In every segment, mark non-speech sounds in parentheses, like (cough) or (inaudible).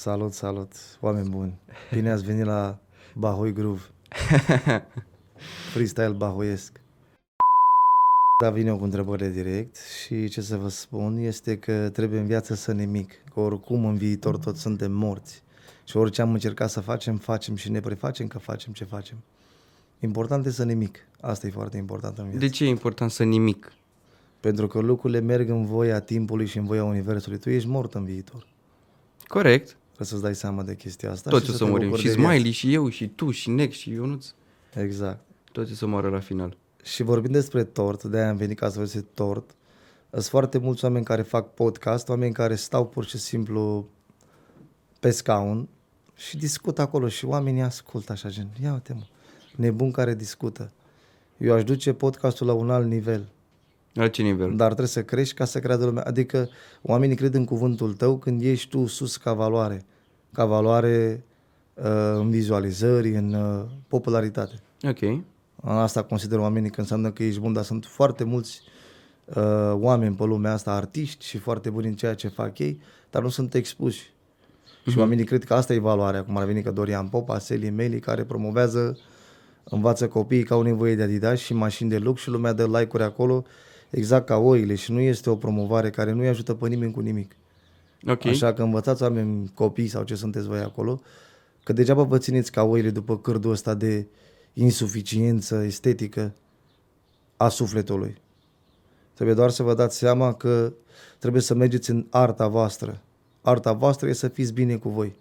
Salut, salut, oameni buni. Bine ați venit la Bahoi Groove. (laughs) Freestyle bahoiesc. Da, vine eu cu întrebările direct și ce să vă spun este că trebuie în viață să nimic, că oricum în viitor tot suntem morți și orice am încercat să facem, facem și ne prefacem că facem ce facem. Important e să nimic. Asta e foarte important în viață. De ce e important să nimic? Pentru că lucrurile merg în voia timpului și în voia universului. Tu ești mort în viitor. Corect. Trebuie să-ți dai seama de chestia asta. Toți și o să te murim. bucuri Și de viață. Smiley, și eu, și tu, și Nex, și Ionuț. Exact. Toți o să moară la final. Și vorbim despre tort, de-aia am venit ca să văd tort. Sunt foarte mulți oameni care fac podcast, oameni care stau pur și simplu pe scaun și discută acolo și oamenii ascultă așa gen, ia uite mă, nebun care discută. Eu aș duce podcastul la un alt nivel, La ce nivel? dar trebuie să crești ca să creadă lumea. Adică oamenii cred în cuvântul tău când ești tu sus ca valoare, ca valoare uh, în vizualizări, în uh, popularitate. Ok. Asta consider oamenii că înseamnă că ești bun, dar sunt foarte mulți uh, oameni pe lumea asta, artiști și foarte buni în ceea ce fac ei, dar nu sunt expuși. Și oamenii cred că asta e valoarea, cum ar veni că Dorian Popa, Sally Meli, care promovează, învață copiii că au nevoie de Adidas și mașini de lux și lumea dă like-uri acolo, exact ca oile și nu este o promovare care nu-i ajută pe nimeni cu nimic. Ok. Așa că învățați oameni, copii sau ce sunteți voi acolo, că degeaba vă țineți ca oile după cârdul ăsta de insuficiență estetică a sufletului. Trebuie doar să vă dați seama că trebuie să mergeți în arta voastră. Arta voastră e să fiți bine cu voi.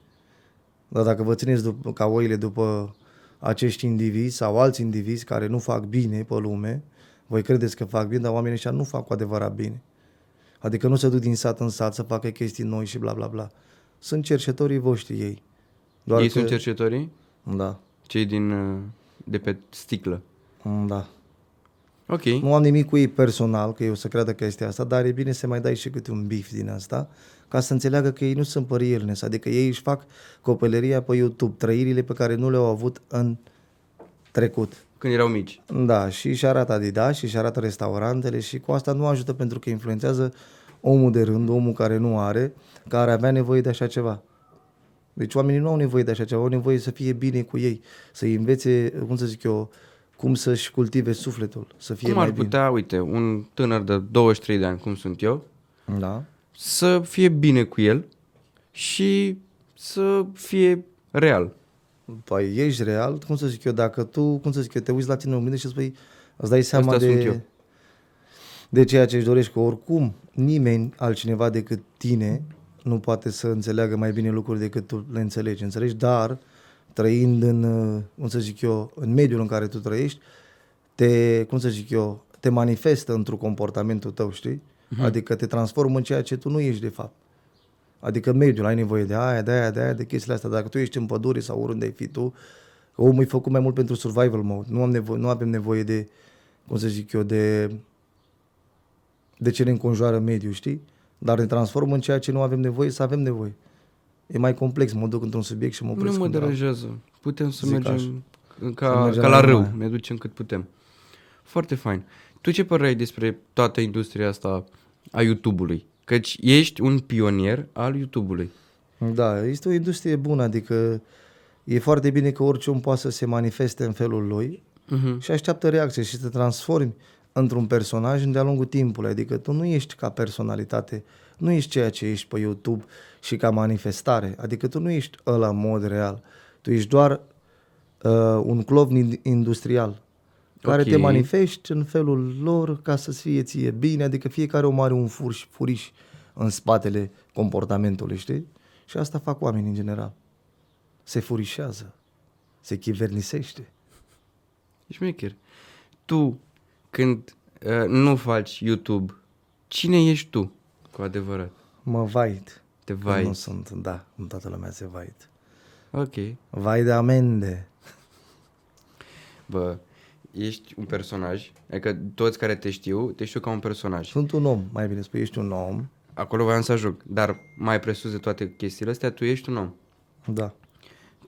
Dar dacă vă țineți după, ca oile după acești indivizi sau alți indivizi care nu fac bine pe lume, voi credeți că fac bine, dar oamenii ăștia nu fac cu adevărat bine. Adică nu se duc din sat în sat să facă chestii noi și bla bla bla. Sunt cercetorii voștri ei. Ei că... sunt cercetorii? Da, Cei din... uh, de pe sticlă. da. Ok. Nu am nimic cu ei personal, că eu să creadă că este asta, dar e bine să mai dai și câte un bif din asta, ca să înțeleagă că ei nu sunt părielnes, adică ei își fac copilăria pe YouTube, trăirile pe care nu le-au avut în trecut. Când erau mici. Da, și își arată Adidas și își arată restaurantele și cu asta nu ajută pentru că influențează omul de rând, omul care nu are, care avea nevoie de așa ceva. Deci oamenii nu au nevoie de așa ceva, au nevoie să fie bine cu ei, să-i învețe, cum să zic eu, cum să-și cultive sufletul, să fie Cum mai ar putea, uite, un tânăr de 23 de ani, cum sunt eu, bine. Da. să fie bine cu el și să fie real. Păi ești real, cum să zic eu, dacă tu, cum să zic eu, te uiți la tine în oglindă și spui, îți dai seama Asta sunt de, eu. de ceea ce își dorești, că oricum nimeni altcineva decât tine nu poate să înțeleagă mai bine lucruri decât tu le înțelegi, înțelegi? Dar trăind în, uh, cum să zic eu, în mediul în care tu trăiești, te, cum să zic eu, te manifestă într-un comportamentul tău, știi? Adică te transformă în ceea ce tu nu ești de fapt. Adică mediul, ai nevoie de aia, de aia, de aia, de chestiile astea. Dacă tu ești în pădure sau oriunde ai fi tu, omul e făcut mai mult pentru survival mode. Nu, am nevoie, nu avem nevoie de, cum să zic eu, de, de ce ne înconjoară mediul, știi? Dar ne transformă în ceea ce nu avem nevoie să avem nevoie. E mai complex, mă duc într-un subiect și mă opresc Nu mă într-altul. deranjează. Putem să Zic mergem așa. ca, Să mergem ca la la râu. mare. Ne ducem cât putem. Foarte fain. Tu ce părere ai despre toată industria asta a YouTube-ului? Căci ești un pionier al YouTube-ului. Da, este o industrie bună, adică e foarte bine că orice om poate să se manifeste în felul lui Uh-huh. și așteaptă reacție și să te transformi într-un personaj de-a lungul timpului. Adică tu nu ești ca personalitate, nu ești ceea ce ești pe YouTube și ca manifestare. Adică tu nu ești ăla în mod real. Tu ești doar uh, un clovn industrial care Ok. te manifesti în felul lor ca să fie ție bine, adică fiecare om are un furș, furiș în spatele comportamentului, știi? Și asta fac oamenii în general. Se furișează, se chivernisește. Șmecher. Tu, când uh, nu faci YouTube, cine ești tu cu adevărat? Mă vaid. Te Vai. vai. Nu sunt, da, cum toată lumea se vaid. Ok. Vai de amende. Bă, ești un personaj, adică toți care te știu, te știu ca un personaj. Sunt un om, mai bine spui, ești un om. Acolo voiam să ajung, dar mai presus de toate chestiile astea, tu ești un om. Da.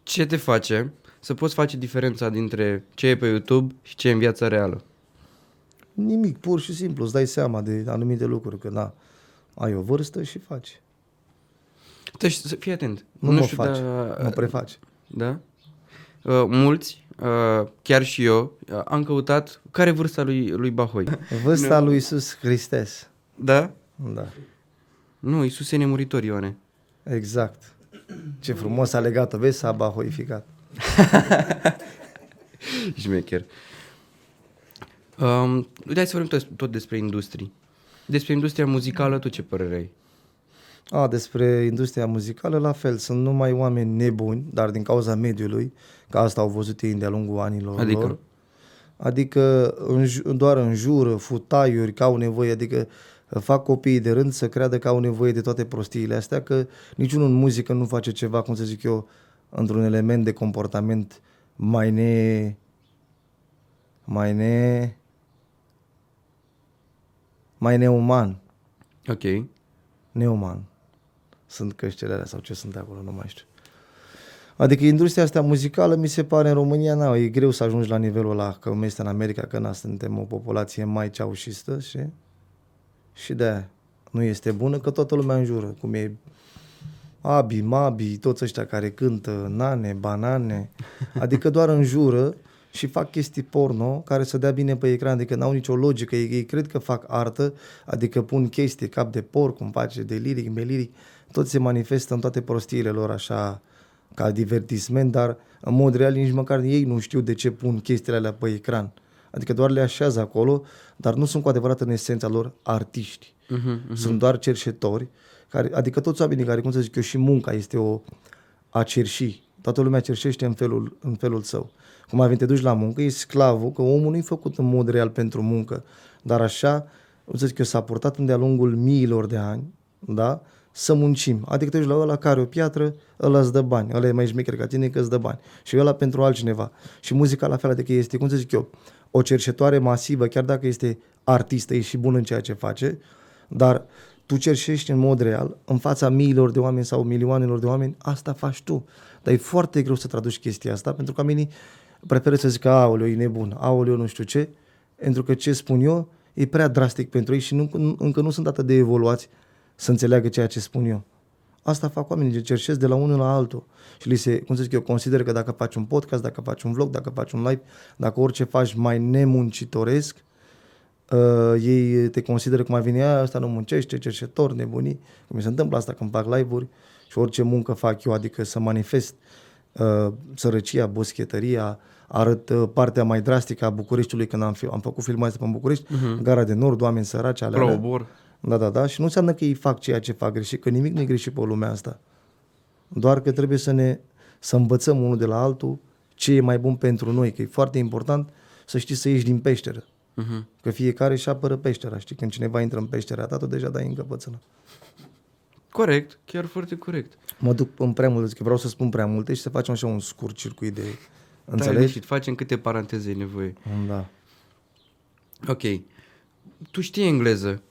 Ce te face să poți face diferența dintre ce e pe YouTube și ce e în viața reală? Nimic, pur și simplu, îți dai seama de anumite lucruri, că da, ai o vârstă și faci. Deci, să fii atent. Nu, mă știu, faci, dar- mă prefaci. Da? Uh, mulți, uh, chiar și eu, uh, am căutat care e vârsta lui, lui Bahoi. (laughs) Vârsta lui Iisus Hristos. Da? Da, Nu, Iisus e nemuritor, Ioane. exact. Ce frumos a legat-o, vezi, s-a bahoificat. (laughs) Șmecher. Um, uite, hai să vorbim tot, tot despre industrii. Despre industria muzicală, tu ce părere ai? A, despre industria muzicală, la fel, sunt numai oameni nebuni, dar din cauza mediului, că asta au văzut ei de-a lungul anilor Adică? lor. Adică înj- doar înjură, futaiuri, că au nevoie, adică fac copiii de rând să creadă că au nevoie de toate prostiile astea, că niciunul în muzică nu face ceva, cum să zic eu, într-un element de comportament mai ne... mai ne... mai neuman. Ok. Neumann. Sunt căștile alea sau ce sunt acolo, nu mai știu. Adică industria asta muzicală, mi se pare, în România, na, e greu să ajungi la nivelul ăla, că cum este în America, că na, suntem o populație mai ceaușistă și, și de nu este bună, că toată lumea înjură, cum e Abi, Mabi, toți ăștia care cântă, nane, banane, adică doar înjură și fac chestii porno care să dea bine pe ecran, adică n-au nicio logică, ei, ei cred că fac artă, adică pun chestii, cap de porc, cum face de liric, meliric, tot se manifestă în toate prostiile lor așa ca divertisment, dar în mod real nici măcar ei nu știu de ce pun chestiile alea pe ecran. Adică doar le așează acolo, dar nu sunt cu adevărat în esența lor artiști. Uh-huh, Sunt doar cerșetori, care, adică toți oamenii care, cum să zic eu, și munca este o a cerși. Toată lumea cerșește în felul, în felul său. Cum ai te duci la muncă, e sclavul, că omul nu e făcut în mod real pentru muncă, dar așa, cum să zic eu, s-a purtat în de-a lungul miilor de ani, da? Să muncim. Adică te duci la ăla care o piatră, ăla îți dă bani, ăla e mai șmecher ca tine că îți dă bani. Și ăla pentru altcineva. Și muzica la fel, adică este, cum să zic eu, o cerșetoare masivă, chiar dacă este artistă, e și bun în ceea ce face, dar tu cerșești în mod real, în fața miilor de oameni sau milioanelor de oameni, asta faci tu. Dar e foarte greu să traduci chestia asta, pentru că oamenii preferă să zică, aoleu, e nebun, aoleu, nu știu ce, pentru că ce spun eu e prea drastic pentru ei și nu, încă nu sunt atât de evoluați să înțeleagă ceea ce spun eu. Asta fac oamenii, ce cerșesc de la unul la altul. Și li se, cum să zic eu, consider că dacă faci un podcast, dacă faci un vlog, dacă faci un live, dacă orice faci mai nemuncitoresc, uh, ei te consideră cum ai vine, aia, asta nu muncește, cerșetor, nebunii. Cum mi se întâmplă asta când fac live-uri și orice muncă fac eu, adică să manifest uh, sărăcia, boschetăria, arăt uh, partea mai drastică a Bucureștiului când am, fi, am făcut filmul ăsta pe București, uh-huh. Gara de Nord, oameni săraci, alea, alea. Probor. Da, da, da. Și nu înseamnă că ei fac ceea ce fac greșit, că nimic nu e greșit pe lumea asta. Doar că trebuie să ne să învățăm unul de la altul ce e mai bun pentru noi, că e foarte important să știi să ieși din peșteră. Uh-huh. Că fiecare își apără peștera, știi? Când cineva intră în peștera ta, tu deja dai în căpățână. Corect, chiar foarte corect. Mă duc în prea mult, zic că vreau să spun prea multe și să facem așa un scurt circuit de... Înțelegi? Da, facem câte paranteze e nevoie. Da. Ok. Tu știi engleză.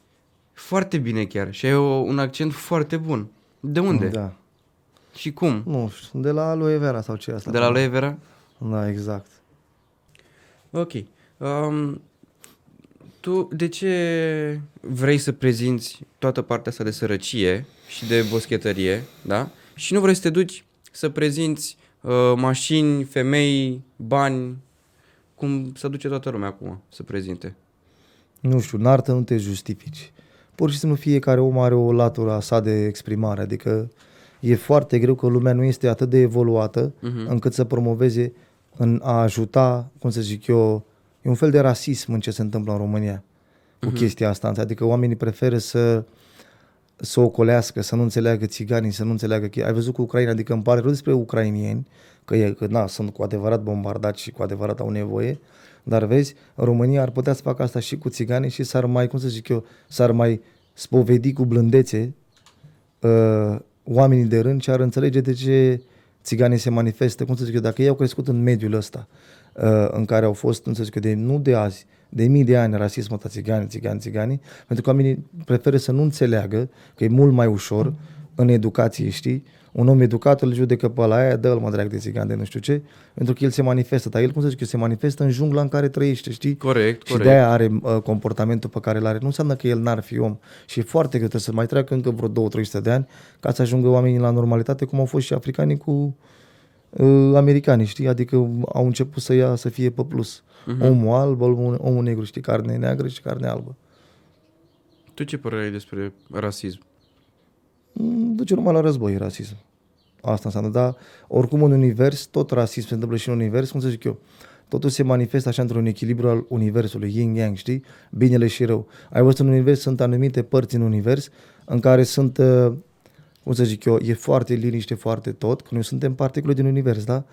Foarte bine chiar. Și ai o, un accent foarte bun. De unde? Da. Și cum? Nu știu, de la aloe vera sau ce e asta? De la aloe vera? Da, exact. Ok. Um, tu de ce vrei să prezinți toată partea asta de sărăcie și de boschetărie, da? Și nu vrei să te duci să prezinți uh, mașini, femei, bani, cum se duce toată lumea acum să prezinte? Nu știu, în artă nu te justifici. Pur și simplu fiecare om are o latură a sa de exprimare, adică e foarte greu că lumea nu este atât de evoluată uh-huh. încât să promoveze în a ajuta, cum să zic eu, e un fel de rasism în ce se întâmplă în România cu uh-huh. chestia asta. Adică oamenii preferă să să o colească, să nu înțeleagă țiganii, să nu înțeleagă... Ai văzut cu Ucraina, adică îmi pare rău despre ucrainieni, că, e, că na, sunt cu adevărat bombardați și cu adevărat au nevoie, dar vezi, România ar putea să facă asta și cu țiganii și s-ar mai, cum să zic eu, s-ar mai spovedi cu blândețe uh, oamenii de rând și ar înțelege de ce țiganii se manifestă, cum să zic eu, dacă ei au crescut în mediul ăsta, uh, în care au fost, cum să zic eu, de, nu de azi, de mii de ani rasismul ăsta țigani, țigani, țigani, pentru că oamenii preferă să nu înțeleagă că e mult mai ușor în educație, știi? Un om educat îl judecă pe ăla aia, dă-l mă drag de țigan de nu știu ce, pentru că el se manifestă, dar el, cum să zic, eu, se manifestă în jungla în care trăiește, știi? Corect, Și corect. de-aia are uh, comportamentul pe care îl are. Nu înseamnă că el n-ar fi om. Și e foarte greu, trebuie să mai treacă încă vreo 2-300 de ani ca să ajungă oamenii la normalitate, cum au fost și africanii cu uh, americanii, știi? Adică au început să ia, să fie pe plus. Uh-huh. Omul alb, omul, omul negru, știi? Carne neagră și carne albă. Tu ce părere ai despre rasism? Mm, Duce numai la război rasism. Asta înseamnă, dar oricum în univers, tot rasism se întâmplă și în univers, cum să zic eu, totul se manifestă așa într-un echilibru al universului, yin-yang, știi? Binele și rău. Ai văzut în univers, sunt anumite părți în univers în care sunt, uh, cum să zic eu, e foarte liniște, foarte tot, că noi suntem particule din univers, da?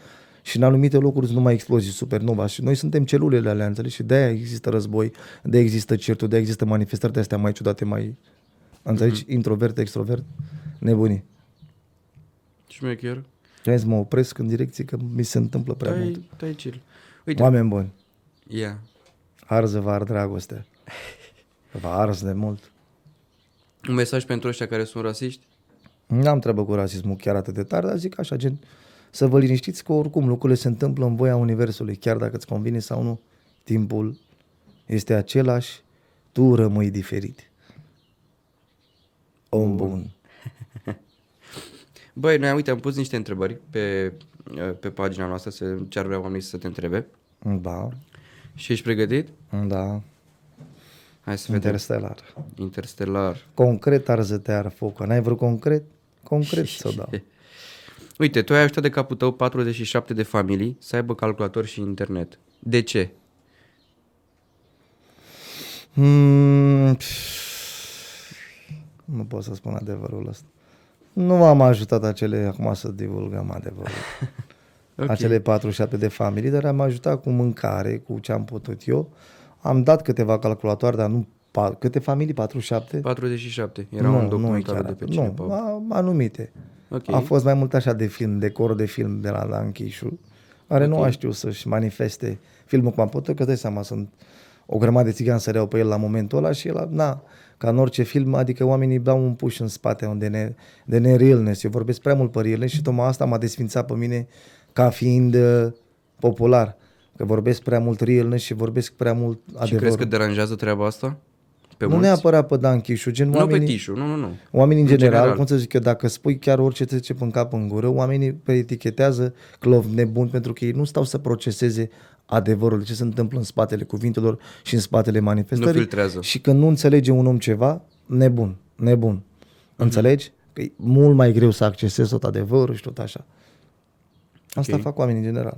Și în anumite locuri sunt numai explozii, supernova și noi suntem celulele alea, înțelegi? Și de-aia există război, de-aia există certuri, de-aia există manifestări de astea mai ciudate, mai, înțelegi? Mm-hmm. Introvert, extrovert, nebunii. Șmecher? Trebuie să mă opresc în direcție că mi se întâmplă prea mult. Tai, tai chill. Uite, Oameni buni, ia. arză vă ar dragostea. (laughs) Vă ars de mult. Un mesaj pentru ăștia care sunt rasiști? N-am treabă cu rasismul chiar atât de tare, dar zic așa, gen, să vă liniștiți că oricum lucrurile se întâmplă în voia Universului, chiar dacă îți convine sau nu. Timpul este același, tu rămâi diferit. Om bun. (laughs) Băi, noi, uite, am pus niște întrebări pe, pe pagina noastră, să, ce ar vrea oamenii să te întrebe. Da, Și ești pregătit? da, Hai să vedem. interstelar. Interstellar. Concret arză te ar focă. N-ai vrut concret? Concret (laughs) să dau. (laughs) Uite, tu ai ajutat de capul tău 47 de familii să aibă calculator și internet. De ce? Hmm, pf, nu pot să spun adevărul ăsta. Nu m-am ajutat acele, acum să divulgăm adevărul, (laughs) Ok. acele 47 de familii, dar am ajutat cu mâncare, cu ce am putut eu. Am dat câteva calculatoare, dar nu pa- câte familii? 47? 47. Era un documentar de pe nu, cineva. a- anumite. Ok. A fost mai mult așa de film, decor de film de la Dan Chișu, care nu a știut să-și manifeste filmul cum a putut, că dai seama, sunt o grămadă de țigani săreau pe el la momentul ăla și el, na, ca în orice film, adică oamenii dau un push în spate unde ne, de nerealness. Eu vorbesc prea mult pe realness și tocmai asta m-a desfințat pe mine ca fiind uh, popular. Că vorbesc prea mult realness și vorbesc prea mult Și adevărul. crezi că deranjează treaba asta? Pe nu mulți? neapărat pe Dan Chișu, gen Nu oamenii... pe Tișu, nu, nu, nu. Oamenii în În general, general. cum să zic eu, dacă spui chiar orice te trece în cap în gură, oamenii pe etichetează clov nebun pentru că ei nu stau să proceseze adevărul, ce se întâmplă în spatele cuvintelor și în spatele manifestării. Nu filtrează. Și când nu înțelege un om ceva, nebun, nebun. Mhm. Înțelegi? Că e mult mai greu să accesezi tot adevărul și tot așa. Asta Ok. fac oamenii în general.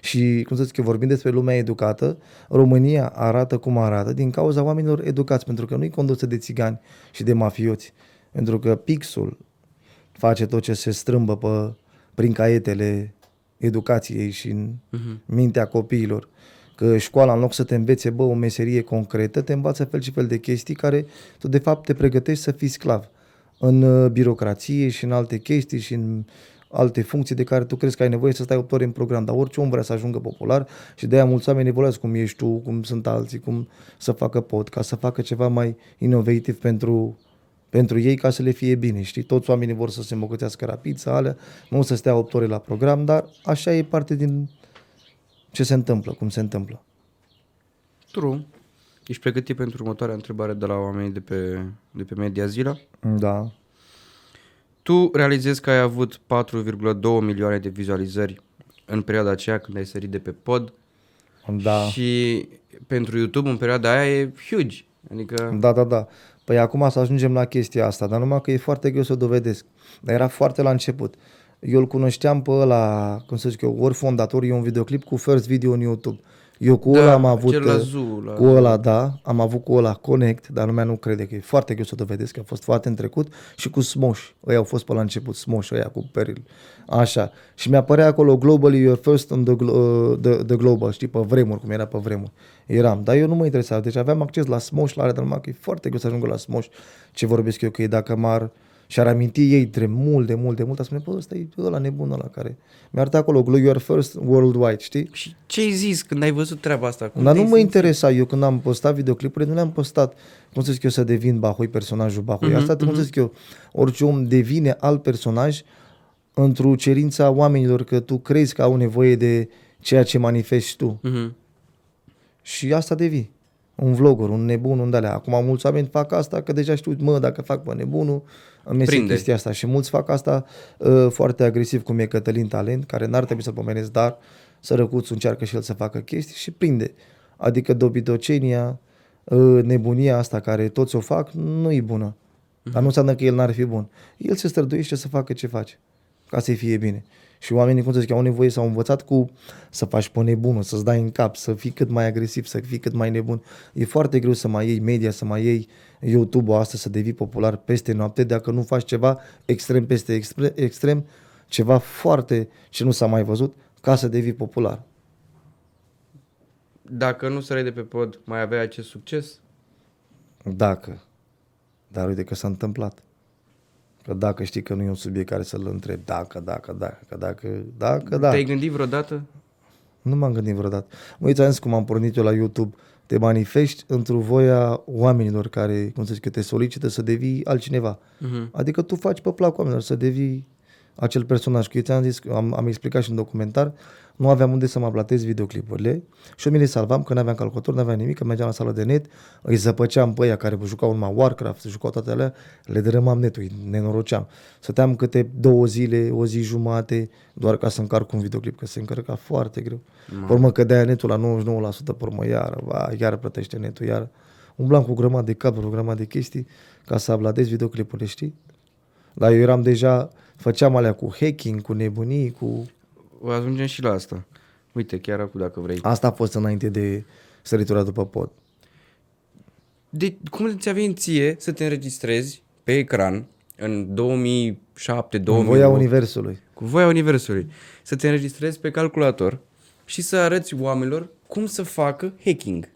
Și, cum să zic eu, vorbim despre lumea educată, România arată cum arată din cauza oamenilor educați, pentru că nu-i condusă de țigani și de mafioți. Pentru că pixul face tot ce se strâmbă pe, prin caietele educației și în Mhm. mintea copiilor. Că școala, în loc să te învețe, bă, o meserie concretă, te învață fel și fel de chestii care tu, de fapt, te pregătești să fii sclav în uh, birocrație și în alte chestii și în alte funcții de care tu crezi că ai nevoie să stai 8 ore în program, dar orice om vrea să ajungă popular și de aia mulți oameni evoluează cum ești tu, cum sunt alții, cum să facă podcast, să facă ceva mai inovativ pentru, pentru ei ca să le fie bine, știi? Toți oamenii vor să se îmbogățească rapid, să alea, nu să stea 8 ore la program, dar așa e parte din ce se întâmplă, cum se întâmplă. True. Ești pregătit pentru următoarea întrebare de la oamenii de pe, de pe Media Zila? Da. Tu realizezi că ai avut 4,2 milioane de vizualizări în perioada aceea când ai sărit de pe pod Da. și pentru YouTube în perioada aia e huge. Adică Da, da, da. Păi acum să ajungem la chestia asta, dar numai că e foarte greu să o dovedesc. Dar era foarte la început. Eu îl cunoșteam pe ăla, cum să zic eu, ori fondator, e un videoclip cu first video în YouTube. Eu cu Da, ăla am avut, cel la uh, Zoo, la- cu ăla, da, am avut cu ăla Connect, dar lumea nu crede că e foarte greu să o dovedesc, că a fost foarte în trecut, și cu Smosh. Ăia au fost pe la început, Smosh, ăia cu Peril. Așa. Și mi-apărea acolo Globally You're First on the, glo- uh, the, the Global, știi, pe vremuri, cum era pe vremuri. Eram, dar eu nu mă interesa. Deci aveam acces la Smosh, la alea, dar numai că e foarte greu să ajungă la Smosh. Ce vorbesc eu, că e dacă m-ar și ar aminti ei de mult, de mult, de mult, ar spune, bă, ăsta e ăla nebun ăla care mi-a arătat acolo, Glue Your First Worldwide, știi? Și ce ai zis când ai văzut treaba asta? Cum Dar nu te-ai mă simțit? interesa, eu când am postat videoclipurile, nu le-am postat, cum să zic eu, să devin Bahui, personajul Bahui. Mhm, Asta, cum să zic eu, orice om devine alt personaj într-o cerința oamenilor că tu crezi că au nevoie de ceea ce manifesti tu. Mhm. Și asta devii. Un vlogger, un nebun, un dalea. Acum mulți oameni fac asta că deja știu, mă, dacă fac pe nebunul, îmi iese Prinde. chestia asta. Și mulți fac asta uh, foarte agresiv, cum e Cătălin Talent, care n-ar trebui să-l pomenesc, dar sărăcuțul încearcă și el să facă chestii și prinde. Adică dobitocenia, uh, nebunia asta care toți o fac, nu e bună. Dar nu înseamnă că el n-ar fi bun. El se străduiește să facă ce face, ca să-i fie bine. Și oamenii, cum să zic, au nevoie, s-au învățat cu să faci pe nebunul, să-ți dai în cap, să fii cât mai agresiv, să fii cât mai nebun. E foarte greu să mai iei media, să mai iei YouTube-ul asta, să devii popular peste noapte, dacă nu faci ceva extrem peste extre- extrem, ceva foarte ce nu s-a mai văzut, ca să devii popular. Dacă nu săreai de pe pod, mai aveai acest succes? Dacă. Dar uite că s-a întâmplat. Că dacă știi că nu e un subiect care să-l întreb, dacă, dacă, dacă, că dacă, dacă, da. Te-ai gândit vreodată? Nu m-am gândit vreodată. Mă uiți, am zis cum am pornit eu la YouTube. Te manifesti într-o voia oamenilor care, cum să zic, te solicită să devii altcineva. Mhm. Adică tu faci pe plac oamenilor să devii acel personaj. Că eu ți-am zis, am, am explicat și în documentar, nu aveam unde să mă platez videoclipurile și eu mi le salvam că nu aveam calculator, nu aveam nimic, că mergeam la sală de net, îi zăpăceam pe ăia care jucau numai Warcraft, se jucau toate alea, le dărâmam netul, îi nenoroceam. Stăteam câte două zile, o zi jumate, doar ca să încarc un videoclip, că se încărca foarte greu. Pe urmă cădea netul la 99%, pe urmă iară, va, iară plătește netul, iară. Umblam cu o grămadă de cabluri, o grămadă de chestii ca să abladez videoclipurile, știi? Dar eu eram deja, făceam alea cu hacking, cu nebunii, cu... O ajungem și la asta. Uite, chiar acum dacă vrei. Asta a fost înainte de săritura după pod. De, cum ți-a venit ție să te înregistrezi pe ecran în 2007, În 2008, voia Universului. cu voia Universului, să te înregistrezi pe calculator și să arăți oamenilor cum să facă hacking.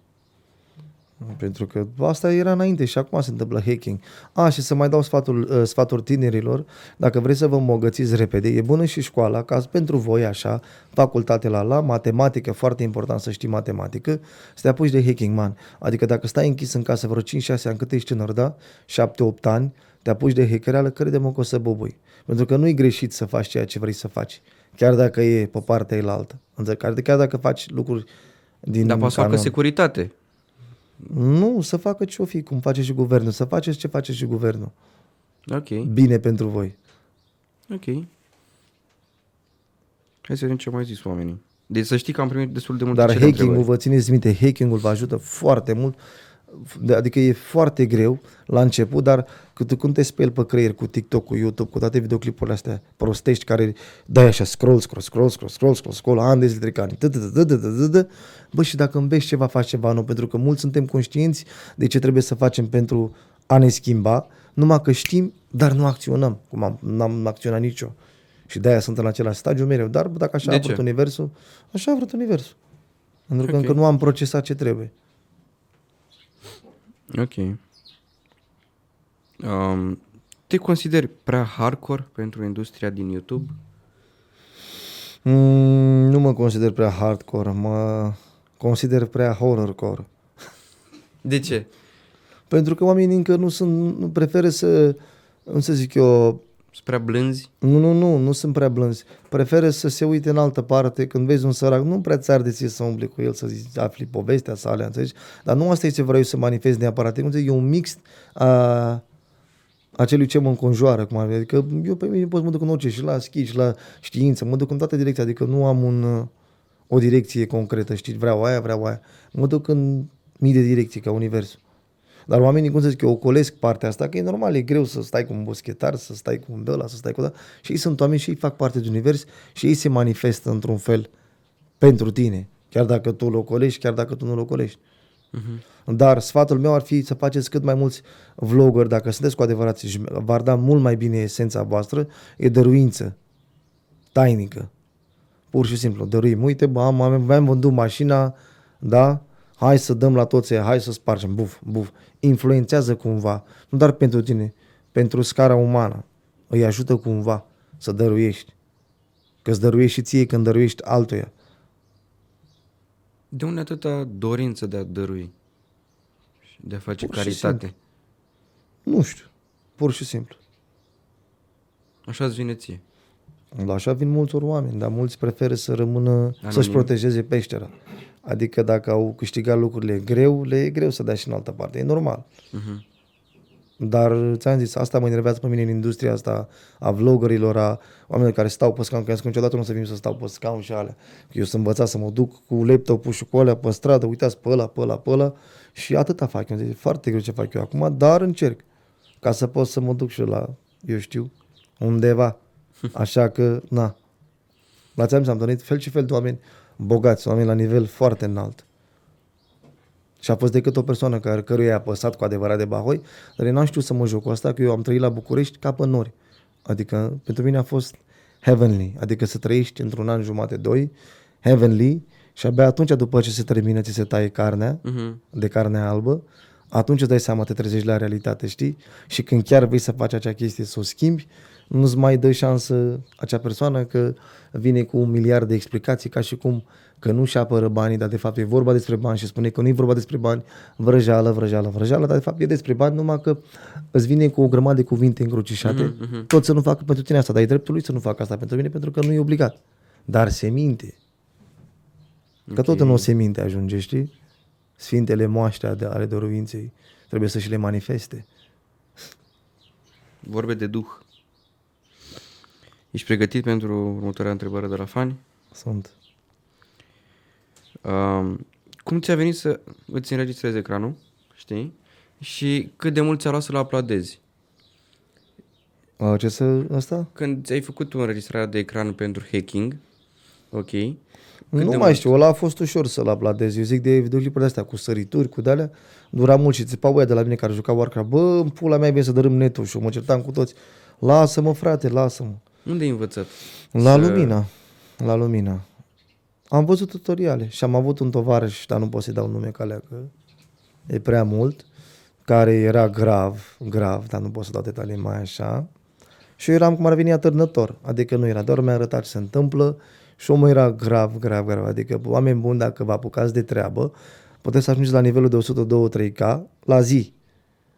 Pentru că asta era înainte și acum se întâmplă hacking. A, și să mai dau sfatul, uh, sfaturi tinerilor, dacă vreți să vă îmbogățiți repede, e bună și școala, ca pentru voi așa, facultate la la, matematică, foarte important să știi matematică, să te apuci de hacking, man. Adică dacă stai închis în casă vreo 5-6 ani, cât ești tânăr, da? 7-8 ani, te apuci de hackereală, crede-mă că o să bubui. Pentru că nu-i greșit să faci ceea ce vrei să faci, chiar dacă e pe partea elaltă. Înțelegi? Chiar dacă faci lucruri din Dar poate să facă canon. securitate. Nu, să facă ce-o fi, cum face și guvernul. Să faceți ce face și guvernul. Ok, Bine pentru voi. ok. Hai să vedem ce au mai zis oamenii. Deci să știi că am primit destul de multe Dar cele hacking-ul, întrebări. vă țineți minte, hacking-ul vă ajută foarte mult. De- Adică e foarte greu la început, dar cât când te speli pe creier cu TikTok, cu YouTube, cu toate videoclipurile astea prostești care dai așa scroll, scroll, scroll, scroll, scroll, scroll, scroll, ani de zile trec ani. Tă, tă, tă, tă, tă, tă, tă. Bă, și dacă înveți ceva, faci ceva nou, pentru că mulți suntem conștienți de ce trebuie să facem pentru a ne schimba, numai că știm, dar nu acționăm, cum am, n-am acționat nicio. Și de-aia sunt în același stadiu mereu. Dar bă, dacă așa De a ce? vrut Universul, așa a vrut Universul. Pentru că Ok. încă nu am procesat ce trebuie. Ok. Um, te consideri prea hardcore pentru industria din YouTube? Mm, nu mă consider prea hardcore, mă consider prea horrorcore. De ce? Pentru că oamenii încă nu sunt, nu preferă să, cum să zic eu, Sunt prea blânzi? nu, nu, nu, nu sunt prea blânzi. Preferă să se uite în altă parte când vezi un sărac, nu prea ți-ar de ție să umbli cu el, să zici, afli povestea sa, alea, înțelegi? Dar nu asta este ce vreau eu să manifest neapărat. E, cum să zic, e un mix a, a celui ce mă înconjoară. Cum ar fi. Adică eu pe mine pot să mă duc în orice, și la schi, și la știință, mă duc în toate direcții, adică nu am un, uh, o direcție concretă, știi, vreau aia, vreau aia. Mă duc în mii de direcții ca universul. Dar oamenii, cum să zic, eu ocolesc partea asta, că e normal, e greu să stai cu un boschetar, să stai cu un ăla, să stai cu ăla. Și ei sunt oameni și ei fac parte din univers și ei se manifestă într-un fel pentru tine. Chiar dacă tu îl ocolești, chiar dacă tu nu îl ocolești. Uh-huh. Dar sfatul meu ar fi să faceți cât mai mulți vlogger, dacă sunteți cu adevărat și v-ar da mult mai bine esența voastră, e dăruință tainică. Pur și simplu, dăruim. Uite, bă, am, am, am vândut mașina, da? Hai să dăm la toți, aia, hai să spargem, buf, buf. Influențează cumva, nu doar pentru tine, pentru scara umană. îi ajută cumva să dăruiești. Că îți dăruiești și ție când dăruiești altuia. De unde atâta dorință de a dărui? Și de a face Pur și caritate? Nu știu, pur și simplu. Așa îți vine ție. La așa vin mulți oameni, dar mulți preferă să rămână, să-și protejeze peștera. Adică dacă au câștigat lucrurile greu, le e greu să dea și în altă parte. E normal. Uh-huh. Dar ți-am zis, asta mă enervează pe mine în industria asta a vloggerilor, a oamenilor care stau pe scaun, că că niciodată nu o să vin să stau pe scaun și alea. Că eu sunt învățat să mă duc cu laptopul și cu alea pe stradă, uitați pe ăla, pe ăla, pe ăla și atâta fac eu. Deci, e foarte greu ce fac eu acum, dar încerc ca să pot să mă duc și la, eu știu, undeva. Așa că, na. La ți-am zis, am întâlnit fel și fel de oameni bogați, oameni la nivel foarte înalt. Și a fost decât o persoană care, căruia i-a apăsat cu adevărat de Bahoi, dar eu n-am știut să mă joc cu asta, că eu am trăit la București ca pe nori. Adică pentru mine a fost heavenly, adică să trăiești într-un an jumate, doi, heavenly, și abia atunci după ce se termină, ți se taie carnea, Uh-huh. de carne albă, atunci îți dai seama, te trezești la realitate, știi? Și când chiar vrei să faci acea chestie, să o schimbi, nu-ți mai dă șansă acea persoană că vine cu un miliard de explicații ca și cum că nu-și apără banii, dar de fapt e vorba despre bani și spune că nu e vorba despre bani, vrăjeală, vrăjeală, vrăjeală, dar de fapt e despre bani numai că îți vine cu o grămadă de cuvinte încrucișate, uh-huh, uh-huh. tot să nu facă pentru tine asta, dar e dreptul lui să nu facă asta pentru mine pentru că nu e obligat. Dar se minte. Că tot în o seminte ajunge, știi? Sfintele moaște de ale dăruinței trebuie să și le manifeste. Vorbe de duh. Ești pregătit pentru următoarea întrebare de la fani? Sunt. Um, cum ți-a venit să îți înregistrezi ecranul, știi? Și cât de mult ți-a luat să-l uploadezi? A, ce să asta? Când ți-ai făcut tu înregistrarea de ecran pentru hacking, ok, Cât nu mai știu, ăla a fost ușor să-l uploadez. Eu zic de videoclipuri astea cu sărituri, cu de-alea. Dura mult și țipau băia de la mine care juca Warcraft. Bă, în pula mea vine să dărâm netul și eu mă certam cu toți. Lasă-mă, frate, lasă-mă. Unde ai învățat? La Lumina. La Lumina. Am văzut tutoriale și am avut un tovarăș, dar nu pot să-i dau nume ca alea, că e prea mult, care era grav, grav, dar nu pot să dau detalii mai așa. Și eu eram cum ar veni atârnător, adică nu era, doar mi-a arătat ce se întâmplă și omul era grav, grav, grav, adică oameni buni, dacă vă apucați de treabă, puteți să ajungeți la nivelul de 102-3K la zi.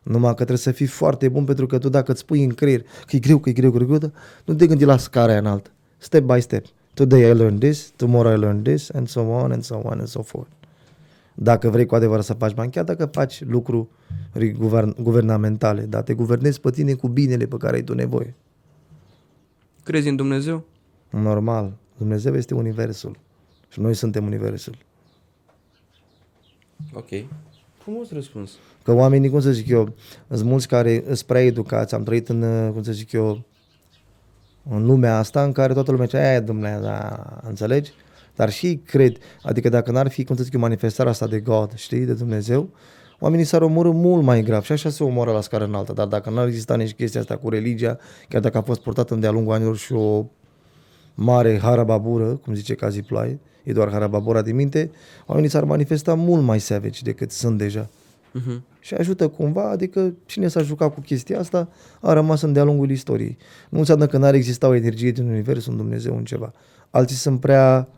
Numai că trebuie să fii foarte bun pentru că tu dacă îți pui în creier că e greu, că e greu, că e greu, dar nu te gândi la scara aia înaltă. Step by step. Today I learned this, tomorrow I learned this, and so on, and so on, and so forth. Dacă vrei cu adevărat să faci bani, chiar dacă faci lucruri guvern- guvernamentale, dar te guvernezi pe tine cu binele pe care ai tu nevoie. Crezi în Dumnezeu? Normal. Dumnezeu este universul. Și noi suntem universul. Ok. Frumos răspuns. Că oamenii, cum să zic eu, sunt mulți care sunt prea educați, am trăit în, uh, cum să zic eu, în lumea asta în care toată lumea zice, aia Dumnezeu, da, înțelegi? Dar și ei cred, adică dacă n-ar fi, cum să zic eu, manifestarea asta de God, știi, de Dumnezeu, oamenii s-ar omorâ mult mai grav și așa se omoară la scară înaltă, dar dacă n-ar exista nici chestia asta cu religia, chiar dacă a fost purtată de-a lungul anilor și o mare harababură, cum zice Cazi Plai, e doar harababura din minte, oamenii s-ar manifesta mult mai savage decât sunt deja. Uh-huh. Și ajută cumva, adică cine s-a jucat cu chestia asta a rămas în de-a lungul istoriei. Nu înseamnă că n-ar exista o energie din univers, un Dumnezeu, în ceva. Alții sunt prea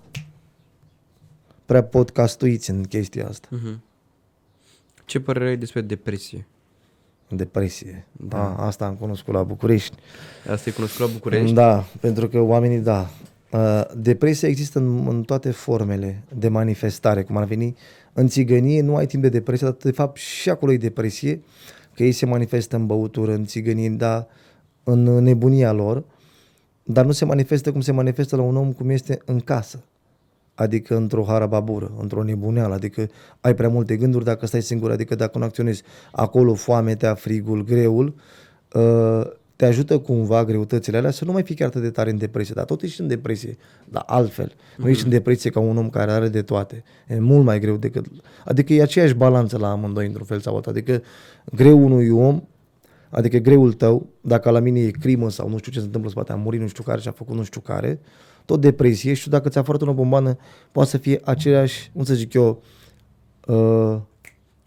prea podcastuiți în chestia asta. Uh-huh. Ce părere ai despre depresie? Depresie. Da. A, asta am cunoscut la București. Asta e cunoscut la București? Da, pentru că oamenii, da. Uh, Depresia există în, în toate formele de manifestare, cum ar veni în țigănie, nu ai timp de depresie, dar de fapt și acolo e depresie, că ei se manifestă în băutură, în țigănie, dar în nebunia lor, dar nu se manifestă cum se manifestă la un om cum este în casă. Adică într-o harababură, într-o nebuneală, adică ai prea multe gânduri dacă stai singur, adică dacă nu acționezi acolo foametea, frigul, greul, uh, te ajută cumva greutățile alea să nu mai fii chiar atât de tare în depresie, dar tot ești în depresie, dar altfel. Nu ești în depresie ca un om care are de toate. E mult mai greu decât... Adică e aceeași balanță la amândoi într-un fel sau altul. Adică greu unui om, adică greul tău, dacă la mine e crimă sau nu știu ce se întâmplă în spate, a murit nu știu care și a făcut nu știu care, tot depresie și dacă ți-a foarte o bombană, poate să fie aceleași, cum să zic eu, uh,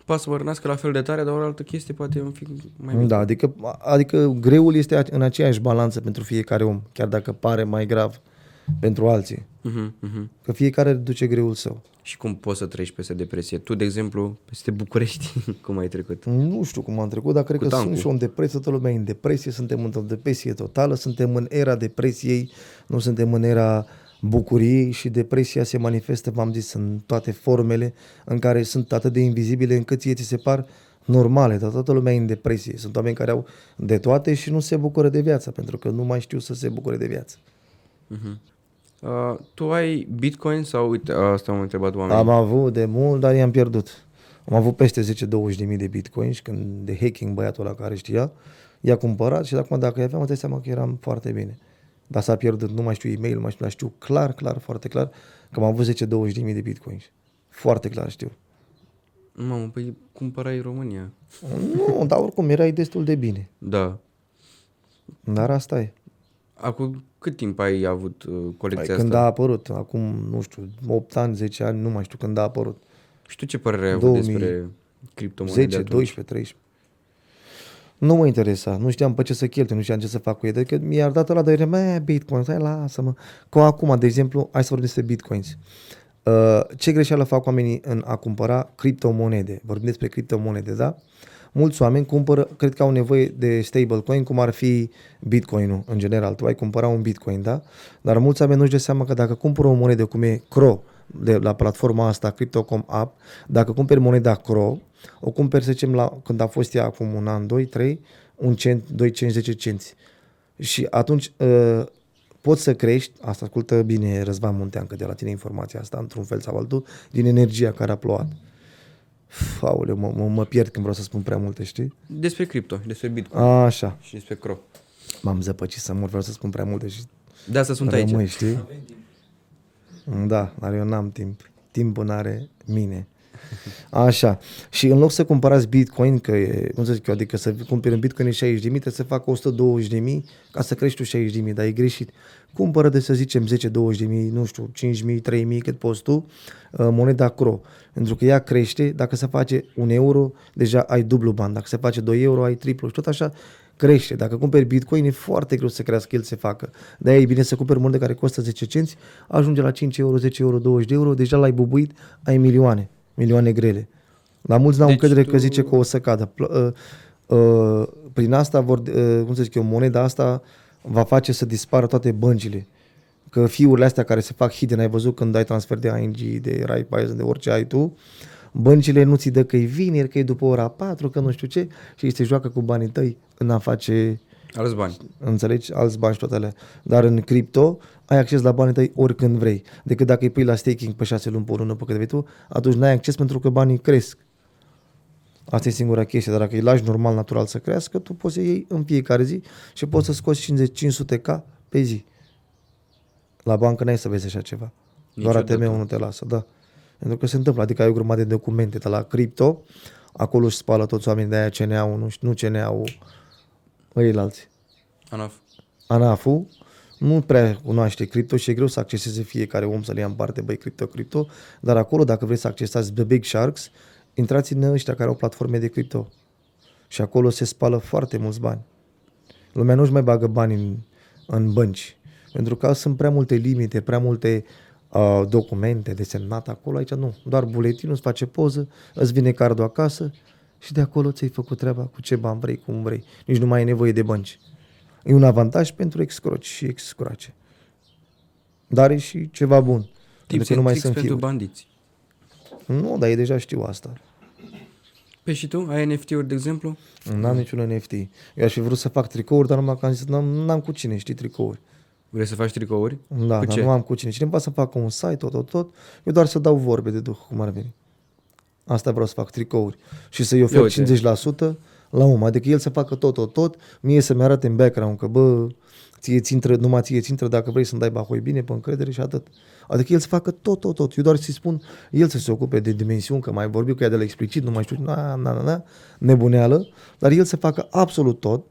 poate să vă rănească la fel de tare, dar o altă chestie poate un pic mai mic. Da, adică, adică greul este în aceeași balanță pentru fiecare om, chiar dacă pare mai grav pentru alții. Uh-huh, uh-huh. Că fiecare duce greul său. Și cum poți să treci peste depresie? Tu, de exemplu, peste București, (laughs) cum ai trecut? Nu știu cum am trecut, dar cred Cu că tancul. sunt și om depresie, toată lumea e în depresie, suntem într-o depresie totală, suntem în era depresiei, nu suntem în era bucuriei și depresia se manifestă, v-am zis, în toate formele în care sunt atât de invizibile încât ție ți se par normale, dar toată lumea e în depresie. Sunt oameni care au de toate și nu se bucură de viață, pentru că nu mai știu să se bucure de viață. Uh, tu ai Bitcoin sau, uite, asta am întrebat oamenii. Am avut de mult, dar i-am pierdut. Am avut peste 10-20 de mii de bitcoin și când de hacking băiatul ăla care știa, i-a cumpărat și acum dacă i-aveam, îți dai seama că eram foarte bine. Dar s-a pierdut, nu mai știu e-mail, nu mai știu, dar știu clar, clar, foarte clar că am avut 10-20 de mii de bitcoin. Foarte clar știu. Mamă, păi cumpărai în România. Nu, dar oricum erai destul de bine. Da. Dar asta e. Acum cât timp ai avut uh, colecția Când asta? a apărut, acum, nu știu, 8 ani, 10 ani, nu mai știu când a apărut. Și tu ce părere ai avut 2000, despre criptomonede 10, atunci? 12, 13. Nu mă interesa, nu știam pe ce să cheltui, nu știam ce să fac cu ei. Adică mi-ar dat ăla de mă, Bitcoin, stai, lasă-mă. Că acum, de exemplu, hai să vorbim despre Bitcoins. Uh, ce greșeală fac oamenii în a cumpăra criptomonede? Vorbim despre criptomonede, da? Mulți oameni cumpără, cred că au nevoie de stablecoin, cum ar fi Bitcoin-ul în general. Tu ai cumpăra un Bitcoin, da? Dar mulți oameni nu-și dă seama că dacă cumpără o monedă cum e CRO, de la platforma asta, Crypto.com App, dacă cumperi moneda CRO, o cumperi, să zicem, la, când a fost ea acum un an, 2, 3, un cent, 2 cenți, 10 cenți. Și atunci uh, poți să crești, asta ascultă bine Răzvan Muntean, că de la tine informația asta, într-un fel sau altul, din energia care a plouat. Uf, Aoleu, mă, mă, mă pierd când vreau să spun prea multe, știi? Despre cripto, despre Bitcoin Așa, și despre CRO. m-am zăpăcit să mor, vreau să spun prea multe și De asta sunt aici. rămâi, știi? Da, dar eu n-am timp. Timpul n-are mine. Așa. Și în loc să cumpărați Bitcoin, că e, cum să zic eu, adică să cumperi un Bitcoin de 60.000, trebuie să facă 120.000 ca să crești tu 60.000, dar e greșit. Cumpără de să zicem 10-20.000, nu știu, 5.000, 3.000, cât poți tu, uh, moneda CRO. Pentru că ea crește, dacă se face un euro, deja ai dublu bani. Dacă se face 2 euro, ai triplu. Și tot așa crește. Dacă cumperi Bitcoin, e foarte greu să crească el să se facă. De aia e bine să cumperi monede care costă 10 cenți, ajunge la 5 euro, 10 euro, 20 de euro, deja l-ai bubuit, ai milioane, milioane grele. La mulți n-au Deci încredere tu- că zice că o să cadă. Pl- uh, uh, prin asta, vor, uh, cum să zic eu, moneda asta va face să dispară toate băncile. Că fiurile astea care se fac hidden, ai văzut când ai transfer de ING, de Raiffeisen, de orice ai tu, băncile nu ți dă că e vineri, că e după ora 4, că nu știu ce, și ei se joacă cu banii tăi în a face Alți bani. înțelegi, alți bani și toate alea. Dar în cripto ai acces la banii tăi oricând vrei. Decât dacă îi pui la staking pe 6 luni, pe o lună, pe cât vrei tu, atunci n-ai acces pentru că banii cresc. Asta e singura chestie, dar dacă îi lași normal, natural să crească, tu poți să iei în fiecare zi și poți să scoți 50 500k pe zi. La bancă n-ai să vezi așa ceva. Doar Niciodată. ATM-ul nu te lasă, da. Pentru că se întâmplă, adică ai o grămadă de documente de la cripto, acolo își spală toți oamenii de aia CNA-ul, nu, nu CNA-ul, ăilalți. Anaf. ANAF-ul nu prea cunoaște cripto și e greu să acceseze fiecare om să le ia în parte, băi, cripto, cripto, dar acolo, dacă vreți să accesați The Big Sharks, intrați în ăștia care au platforme de cripto. Și acolo se spală foarte mulți bani. Lumea nu-și mai bagă bani în, în bănci, pentru că sunt prea multe limite, prea multe uh, documente de semnat acolo, aici nu. Doar buletinul, îți face poză, îți vine cardul acasă și de acolo ți-ai făcut treaba cu ce bani vrei, cum vrei. Nici nu mai ai nevoie de bănci. E un avantaj pentru excroci și excroace. Dar e și ceva bun. Pentru Tips că nu mai tricks sunt pentru fiuri. bandiți. Nu, dar ei deja știu asta. Păi și tu? Ai NFT-uri, de exemplu? N-am niciun NFT. Eu aș fi vrut să fac tricouri, dar numai că am zis, n-am, n-am cu cine, știi, tricouri. Vrei să faci tricouri? Da, Cu dar ce? nu am cu cine. Cineva să facă un site, tot, tot, tot. Eu doar să dau vorbe de duh, cum ar veni. Asta vreau să fac, tricouri. Și să-i ofer Ia 50% la om. Adică el să facă tot, tot, tot. Mie să-mi arate în background că, bă, ție ți intră, numai ție ți intră dacă vrei să-mi dai bahoi bine, pe încredere și atât. Adică el să facă tot, tot, tot. Eu doar să-i spun, el să se ocupe de dimensiuni, că mai vorbi cu ea de la explicit, nu mai știu, na, na, na, na, nebuneală, dar el să facă absolut tot.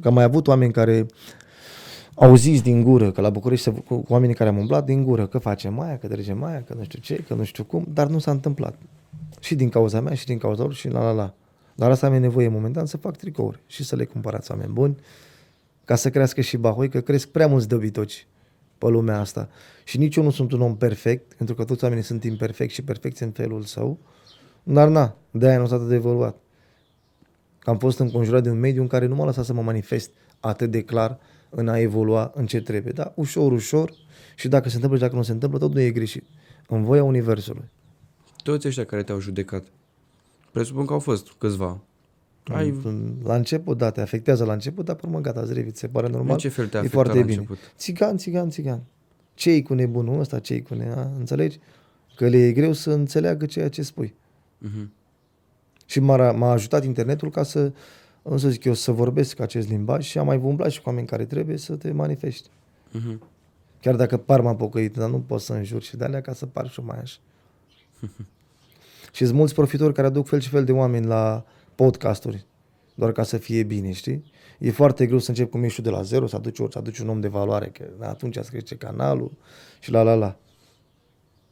Că am mai avut oameni care au zis din gură, că la București, se- cu, cu oamenii care am umblat din gură, că facem aia, că trecem aia, că nu știu ce, că nu știu cum, dar nu s-a întâmplat. Și din cauza mea și din cauza lor și la la la. Dar asta am nevoie momentan să fac tricouri și să le cumpărați oameni buni ca să crească și Bahoi, că cresc prea mulți dobitoci pe lumea asta. Și nici eu nu sunt un om perfect, pentru că toți oamenii sunt imperfecti și perfecți în felul său, dar na, de-aia nu s-a atât de evoluat. Că am fost înconjurat de un mediu în care nu m-a lăsat să mă manifest atât de clar în a evolua în ce trebuie. Da, ușor, ușor și dacă se întâmplă și dacă nu se întâmplă, tot nu e greșit. În voia Universului. Toți ăștia care te-au judecat, presupun că au fost câțiva. Ai, La început, da, te afectează la început, dar pe urmă gata, îți revii, ți se pare normal. în ce fel te-a e afectat foarte la bine. început? Țigan, țigan, țigan. Ce cu nebunul ăsta, ce cu ne, a? înțelegi? Că le e greu să înțeleagă ceea ce spui. Mhm. Și m-a, m-a ajutat internetul ca să, cum să zic eu, să vorbesc acest limbaj și am mai umblat și cu oameni care trebuie să te manifesti. Mhm. Chiar dacă par m-am pocăit, dar nu pot să înjur și de alea ca să par și eu mai așa. (laughs) și sunt mulți profitori care aduc fel și fel de oameni la podcasturi, doar ca să fie bine, știi? E foarte greu să încep cu mișul de la zero, să aduci, să aduci un om de valoare, că atunci îți crește canalul și la la la.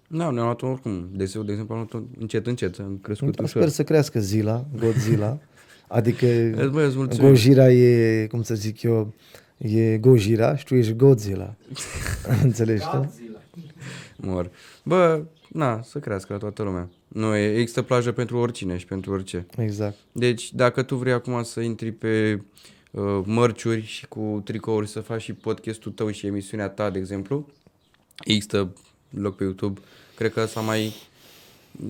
Da, ne-am luat oricum. De, de exemplu, am luat încet, încet, am crescut Dar ușor. sper să crească zila, Godzilla, (laughs) adică Îți băi, îți mulțumim. Gojira e, cum să zic eu, e Gojira și tu ești Godzilla. (laughs) Înțelegi, tu? Mor. Bă, na, să crească la toată lumea. Nu, e, există plajă pentru oricine și pentru orice. Exact. Deci, dacă tu vrei acum să intri pe uh, mărciuri și cu tricouri să faci și podcastul tău și emisiunea ta, de exemplu, există loc pe YouTube. Cred că s-a mai,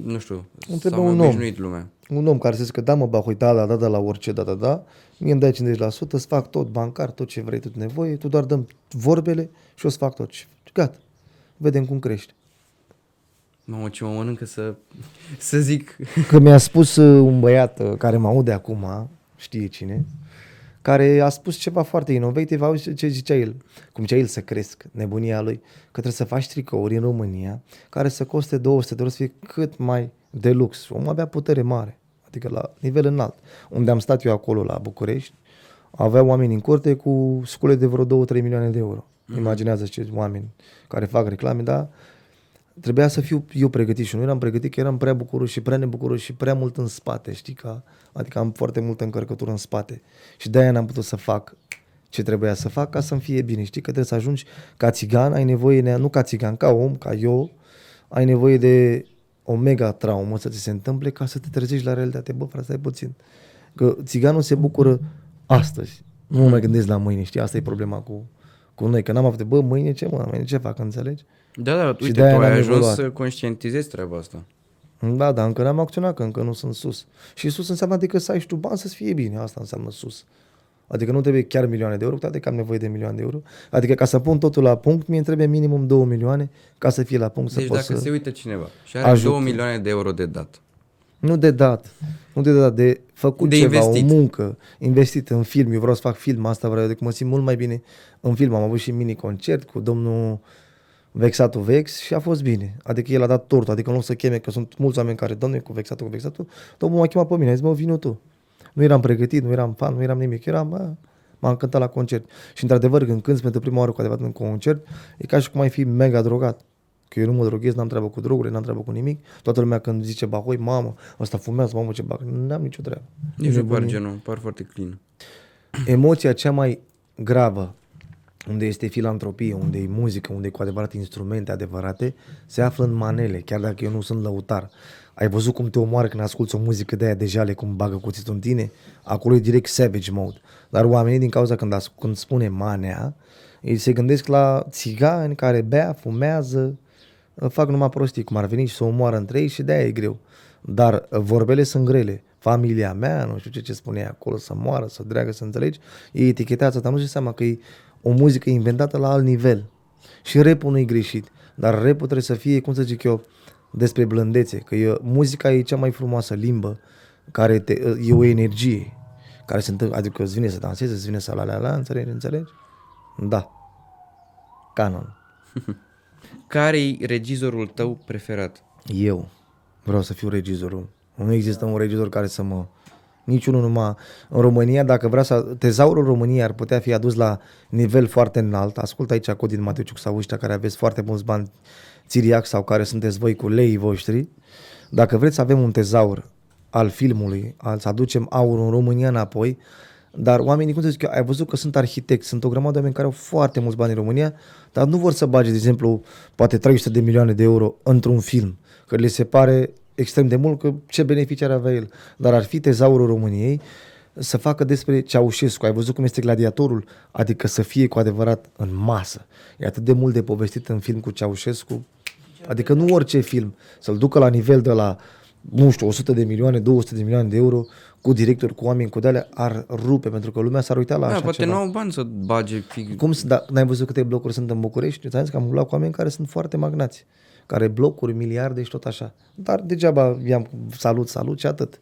nu știu, Îmi s-a trebuie mai un om. obișnuit lumea. Un om care să zică, da mă, ba, uite, da, da, da, da, la orice, da, da, da, mie îmi dai 50%, îți fac tot bancar, tot ce vrei, tot nevoie, tu doar dăm vorbele și o să fac tot. Și gata. Vedem cum crești. Mamă, ce mă mănâncă să, (laughs) să zic. Că mi-a spus uh, un băiat uh, care mă aude acum, știe cine, care a spus ceva foarte inovativ, auzi ce zicea el, cum zicea el să cresc, nebunia lui, că trebuie să faci tricouri în România care să coste 200 de euro, să fie cât mai de lux. Omul avea putere mare, adică la nivel înalt. Unde am stat eu acolo la București, avea oameni în curte cu scule de vreo 2-3 milioane de euro. Imaginează ce oameni care fac reclame, dar trebuia să fiu eu pregătit și nu eram pregătit că eram prea bucuros și prea nebucuros și prea mult în spate, știi, ca, adică am foarte multă încărcătură în spate și de-aia n-am putut să fac ce trebuia să fac ca să-mi fie bine, știi, că trebuie să ajungi ca țigan, ai nevoie, ne- nu ca țigan, ca om, ca eu, ai nevoie de o mega traumă să ți se întâmple ca să te trezești la realitate. Bă, frate, stai puțin. Că țiganul se bucură astăzi. Nu mă mai gândesc la mâine, știi? Asta e problema cu, cu noi, că n-am avut, bă, mâine ce, mă, mâine ce fac, înțelegi? Da, da, uite, de-aia tu ai n-am ajuns evoluat. să conștientizezi treaba asta. Da, dar încă n-am acționat, că încă nu sunt sus. Și sus înseamnă adică să ai și tu bani să-ți fie bine. Asta înseamnă sus. Adică nu trebuie chiar milioane de euro, cu toate că am nevoie de milioane de euro. Adică ca să pun totul la punct, mie îmi trebuie minimum 2 milioane ca să fie la punct Deci să pot dacă să... se uită cineva și are ajut. 2 milioane de euro de dat, Nu de dat, nu de dat, de făcut De ceva, investit. o muncă, investit în film. Eu vreau să fac film, asta vreau, adică mă simt mult mai bine în film. Am avut și mini-concert cu domnul Vexatul Vex și a fost bine. Adică el a dat tortul, adică în loc să cheme, că sunt mulți oameni care, domne, cu Vexatul, cu Vexatul, domnul m-a chemat pe mine, a zis, mă, vină tu. Nu eram pregătit, nu eram fan, nu eram nimic, eram, bă, m-am cântat la concert. Și într-adevăr, când cânti pentru prima oară cu adevărat în concert, e ca și cum ai fi mega drogat. Că eu nu mă droghez, n-am treabă cu drogurile, n-am treabă cu nimic. Toată lumea când zice, bahoi, mamă, ăsta fumează, mamă, ce bag, n-am nicio treabă. nici nu par nebunie. genul, par foarte clean. Emoția cea mai gravă, unde este filantropie, unde e muzică, unde e cu adevărat instrumente adevărate, se află în manele, chiar dacă eu nu sunt lăutar. Ai văzut cum te omoară când asculti o muzică de aia de jale, cum bagă cuțitul în tine? Acolo e direct savage mode. Dar oamenii, din cauza când, as- când spune manea, ei se gândesc la țigani care bea, fumează, fac numai prostii, cum ar veni și să omoară între ei și de-aia e greu. Dar uh, vorbele sunt grele. Familia mea, nu știu ce, ce spune ea acolo, să moară, să dreagă, să înțelegi, e etichetează, dar nu se seama că e o muzică inventată la alt nivel. Și rapul nu e greșit, dar rapul trebuie să fie, cum să zic eu, despre blândețe, că e, muzica e cea mai frumoasă limbă, care te, e o energie, care se întâmplă, adică îți vine să dansezi, îți vine să la la la, înțelegi, înțelegi? Da. Canon. (laughs) care e regizorul tău preferat? Eu vreau să fiu regizorul. Nu există un regizor care să mă Niciunul numai în România, dacă vrea să... Tezaurul României ar putea fi adus la nivel foarte înalt. Ascultă aici Codin Mateuciuc sau ăștia care aveți foarte mulți bani țiriac sau care sunteți voi cu leii voștri. Dacă vreți să avem un tezaur al filmului, al, să aducem aurul în România înapoi, dar oamenii, cum să zic eu, ai văzut că sunt arhitecți, sunt o grămadă de oameni care au foarte mulți bani în România, dar nu vor să bage, de exemplu, poate 300 de milioane de euro într-un film, că le se pare extrem de mult că ce beneficii ar avea el. Dar ar fi tezaurul României să facă despre Ceaușescu. Ai văzut cum este gladiatorul? Adică să fie cu adevărat în masă. E atât de mult de povestit în film cu Ceaușescu. Adică nu orice film. Să-l ducă la nivel de la nu știu, 100 de milioane, 200 de milioane de euro cu directori, cu oameni, cu de ar rupe, pentru că lumea s-ar uita la Da, așa poate ceva. nu au bani să bage fig... Cum să, da, n-ai văzut câte blocuri sunt în București? Ți-am zis că am umblat cu oameni care sunt foarte magnați, care blocuri, miliarde și tot așa. Dar degeaba i-am salut, salut și atât.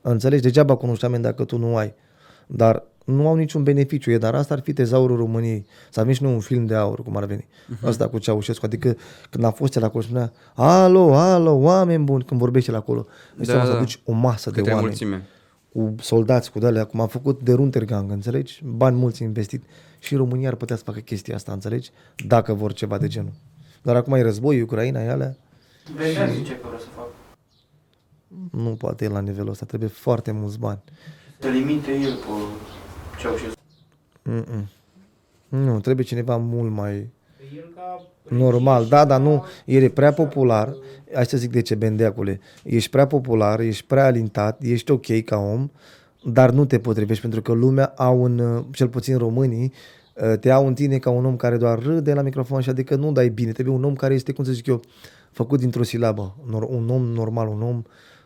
Înțelegi? Degeaba cunoști oameni dacă tu nu ai. Dar nu au niciun beneficiu, e, dar asta ar fi tezaurul României. Să avem și noi un film de aur, cum ar veni. Uh-huh. Asta cu Ceaușescu, adică când a fost el acolo spunea, alo, alo, oameni buni, când vorbește el acolo. Da, Da, să da. aduci o masă de Câte oameni mulțime. cu soldați, cu de cum a făcut de Runtergang, înțelegi? Bani mulți investit. Și România ar putea să facă chestia asta, înțelegi? Dacă vor ceva de genul. Dar acum e război, Ucraina, e alea, Bendea zice că vrea să facă. nu poate el la nivelul ăsta, trebuie foarte mulți bani. Să limite el pe Ceaușescu. Mm-mm. Nu, trebuie cineva mult mai El ca normal. Da, dar nu, el e prea popular. Hai să zic de ce, Bendeacule. Ești prea popular, ești prea alintat, ești ok ca om, dar nu te potrivești pentru că lumea au un, cel puțin românii, te au în tine ca un om care doar râde la microfon și adică nu dai bine. Trebuie un om care este, cum să zic eu, făcut dintr-o silabă. Nor- Un om normal, un om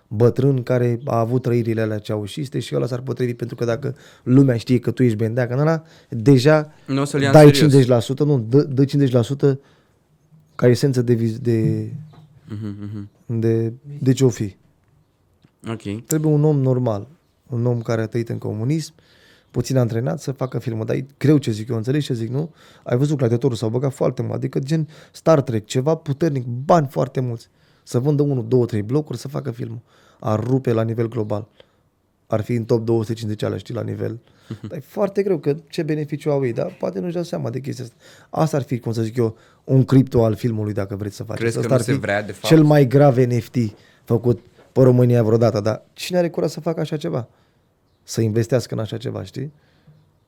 bătrân care a avut trăirile alea ceaușiste și ăla s-ar potrivi pentru că dacă lumea știe că tu ești bendeac în ăla, deja Nu o să-l ia în dai serios. 50%, nu, dă, dă 50% ca esență de, viz- de, Mhm, mhm. de, de ce o fi. Ok. Trebuie un om normal, un om care a trăit în comunism, puțin antrenat să facă filmul, dar e greu ce zic eu, înțelegi ce zic, nu? Ai văzut gladiatorul, s-au băgat foarte mult, adică gen Star Trek, ceva puternic, bani foarte mulți, să vândă unul, două, trei blocuri, să facă filmul. Ar rupe la nivel global. Ar fi în top 250 alea, știi, la nivel. Dar e foarte greu, că ce beneficiu au ei, dar poate nu-și dau seama de chestia asta. Asta ar fi, cum să zic eu, un cripto al filmului, dacă vreți să faceți. Crezi că Asta nu ar se fi vrea, de fapt? Cel mai grav NFT făcut pe România vreodată, dar cine are curaj să facă așa ceva? Să investească în așa ceva, știi?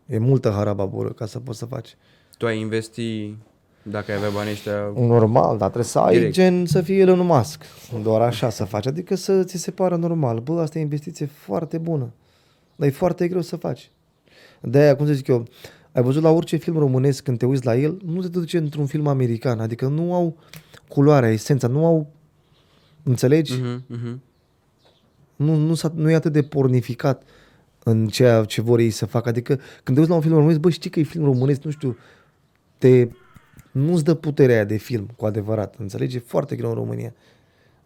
E multă harababură ca să poți să faci. Tu ai investi, dacă ai avea banii ăștia... Normal, dar trebuie să ai Direct. gen să fie Elon Musk. Doar așa să faci. Adică să ți se pară normal. Bă, asta e investiție foarte bună. Dar e foarte greu să faci. De-aia, cum să zic eu, ai văzut la orice film românesc când te uiți la el, nu te duce într-un film american. Adică nu au culoarea, esența, nu au... Înțelegi? Mhm, mhm. nu, nu, s-a, nu e atât de pornificat în ceea ce vor ei să facă. Adică când te uiți la un film românesc, bă, știi că e film românesc, nu știu, te, nu-ți dă puterea aia de film, cu adevărat, înțelegi? E foarte greu în România.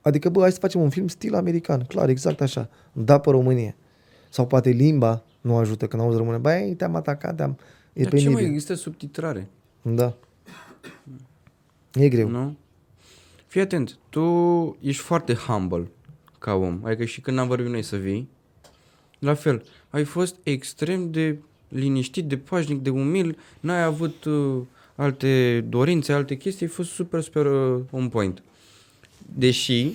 Adică, bă, hai să facem un film stil american, clar, exact așa, da pe România. Sau poate limba nu ajută când auzi română. Băi, te-am atacat, te-am... E Dar ce mai penibil. există subtitrare? Da. E greu. Nu? Fii atent, tu ești foarte humble ca om. Adică și când am vorbit noi să vii, la fel, ai fost extrem de liniștit, de pașnic, de umil, n-ai avut uh, alte dorințe, alte chestii, ai fost super, super uh, on point. Deși